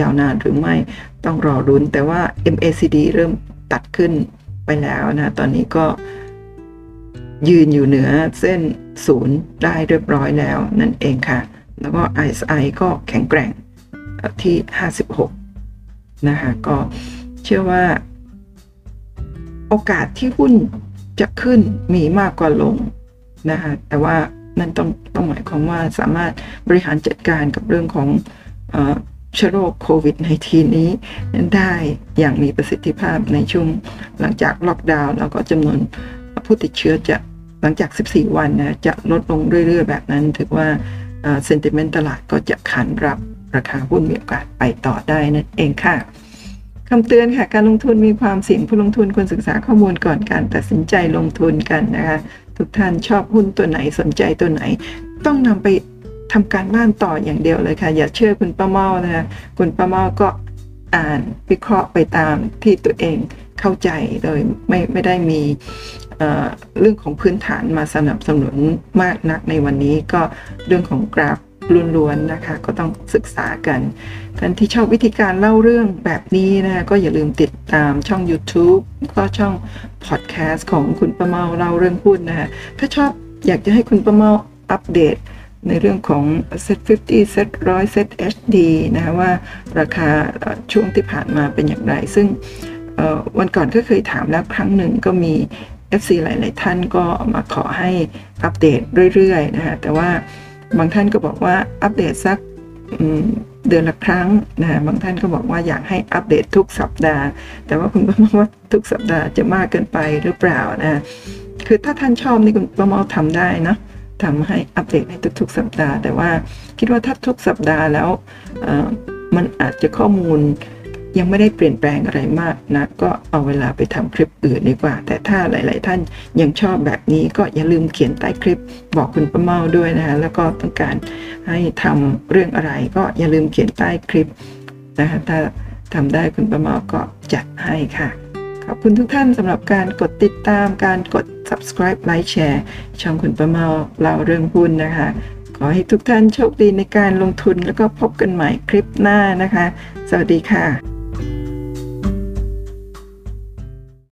ยาวนานหรือไม่ต้องรอรุ้นแต่ว่า MACD เริ่มตัดขึ้นไปแล้วนะตอนนี้ก็ยืนอยู่เหนือเส้นศูนย์ได้เรียบร้อยแล้วนั่นเองค่ะ แล้วก็ ISI ก็แข็งแกร่งที่ 56 นะคะก็เชื่อว่า โอกาสที่หุ้น จะขึ้นมีมากกว่าลงนะคะแต่ว่านั่นต้องต้องหมายความว่าสามารถบริหารจัดการกับเรื่องของเชื้อโรคโควิดในทีนี้ได้อย่างมีประสิทธิภาพในช่วงหลังจากล็อกดาวน์แล้วก็จำนวนผู้ติดเชื้อจะหลังจาก 14 วันนะจะลดลงเรื่อย ๆ แบบนั้น ถือว่าเซนติเมนต์ตลาดก็จะขานรับราคาหุ้นมีโอกาสไปต่อได้นั่นเองค่ะ คำเตือนค่ะ การลงทุนมีความเสี่ยงผู้ลงทุนควรศึกษาข้อมูลก่อนการตัดสินใจลงทุนกันนะคะ ทุกท่านชอบหุ้นตัวไหนสนใจตัวไหน ต้องนำไปทำการบ้านต่ออย่างเดียวเลยค่ะ อย่าเชื่อคุณป้าเมานะคะคุณป้าเมาก็อ่านวิเคราะห์ไปตามที่ตัวเองเข้าใจโดยไม่ไม่ได้มีเเรื่องของพื้นฐานมาสนับสนุนมากนักในวันนี้ก็เรื่องของกราฟล้วนๆนะคะ ก็ต้องศึกษากัน ท่านที่ชอบวิธีการเล่าเรื่องแบบนี้นะคะก็อย่าลืมติดตามช่อง YouTube ก็ช่องพอดแคสต์ของคุณประเมาเล่าเรื่องหุ้นนะคะถ้าชอบอยากจะให้คุณประเมาอัปเดตในเรื่องของ Set 50 Set 100 Set HD นะคะว่าราคาช่วงที่ผ่านมาเป็นอย่างไร ซึ่งวันก่อนก็เคยถามแล้วครั้งหนึ่งก็มี FC หลาย ๆ ท่านก็มาขอให้อัปเดตเรื่อย ๆ นะคะแต่ว่าบางท่านก็บอกว่าอัปเดตสัก เดือนละครั้งนะบางท่านก็บอกว่าอยากให้อัปเดตทุกสัปดาห์ แต่ว่าคุณป้ามอว่าทุกสัปดาห์จะมากเกินไปหรือเปล่านะคือถ้าท่านชอบนี่คุณป้ามอทำได้นะทำให้อัปเดตในทุกๆ สัปดาห์ แต่ว่าคิดว่าถ้าทุกสัปดาห์แล้วมันอาจจะข้อมูล ยังไม่ได้เปลี่ยนแปลงอะไรมากนะ ก็เอาเวลาไปทำคลิปอื่นดีกว่า แต่ถ้าหลาย ๆ ท่านยังชอบแบบนี้ก็อย่าลืมเขียนใต้คลิปบอกคุณประเมาด้วยนะคะแล้วก็ต้องการให้ทำเรื่องอะไร ก็อย่าลืมเขียนใต้คลิปนะคะถ้าทำได้คุณประเมาก็จัดให้ค่ะขอบคุณทุกท่านสำหรับการกดติดตามการกด subscribe ไลค์แชร์ช่องคุณประเมาเล่าเรื่องหุ้นนะคะ ขอให้ทุกท่านโชคดีในการลงทุนแล้วก็พบกันใหม่คลิปหน้านะคะ สวัสดีค่ะ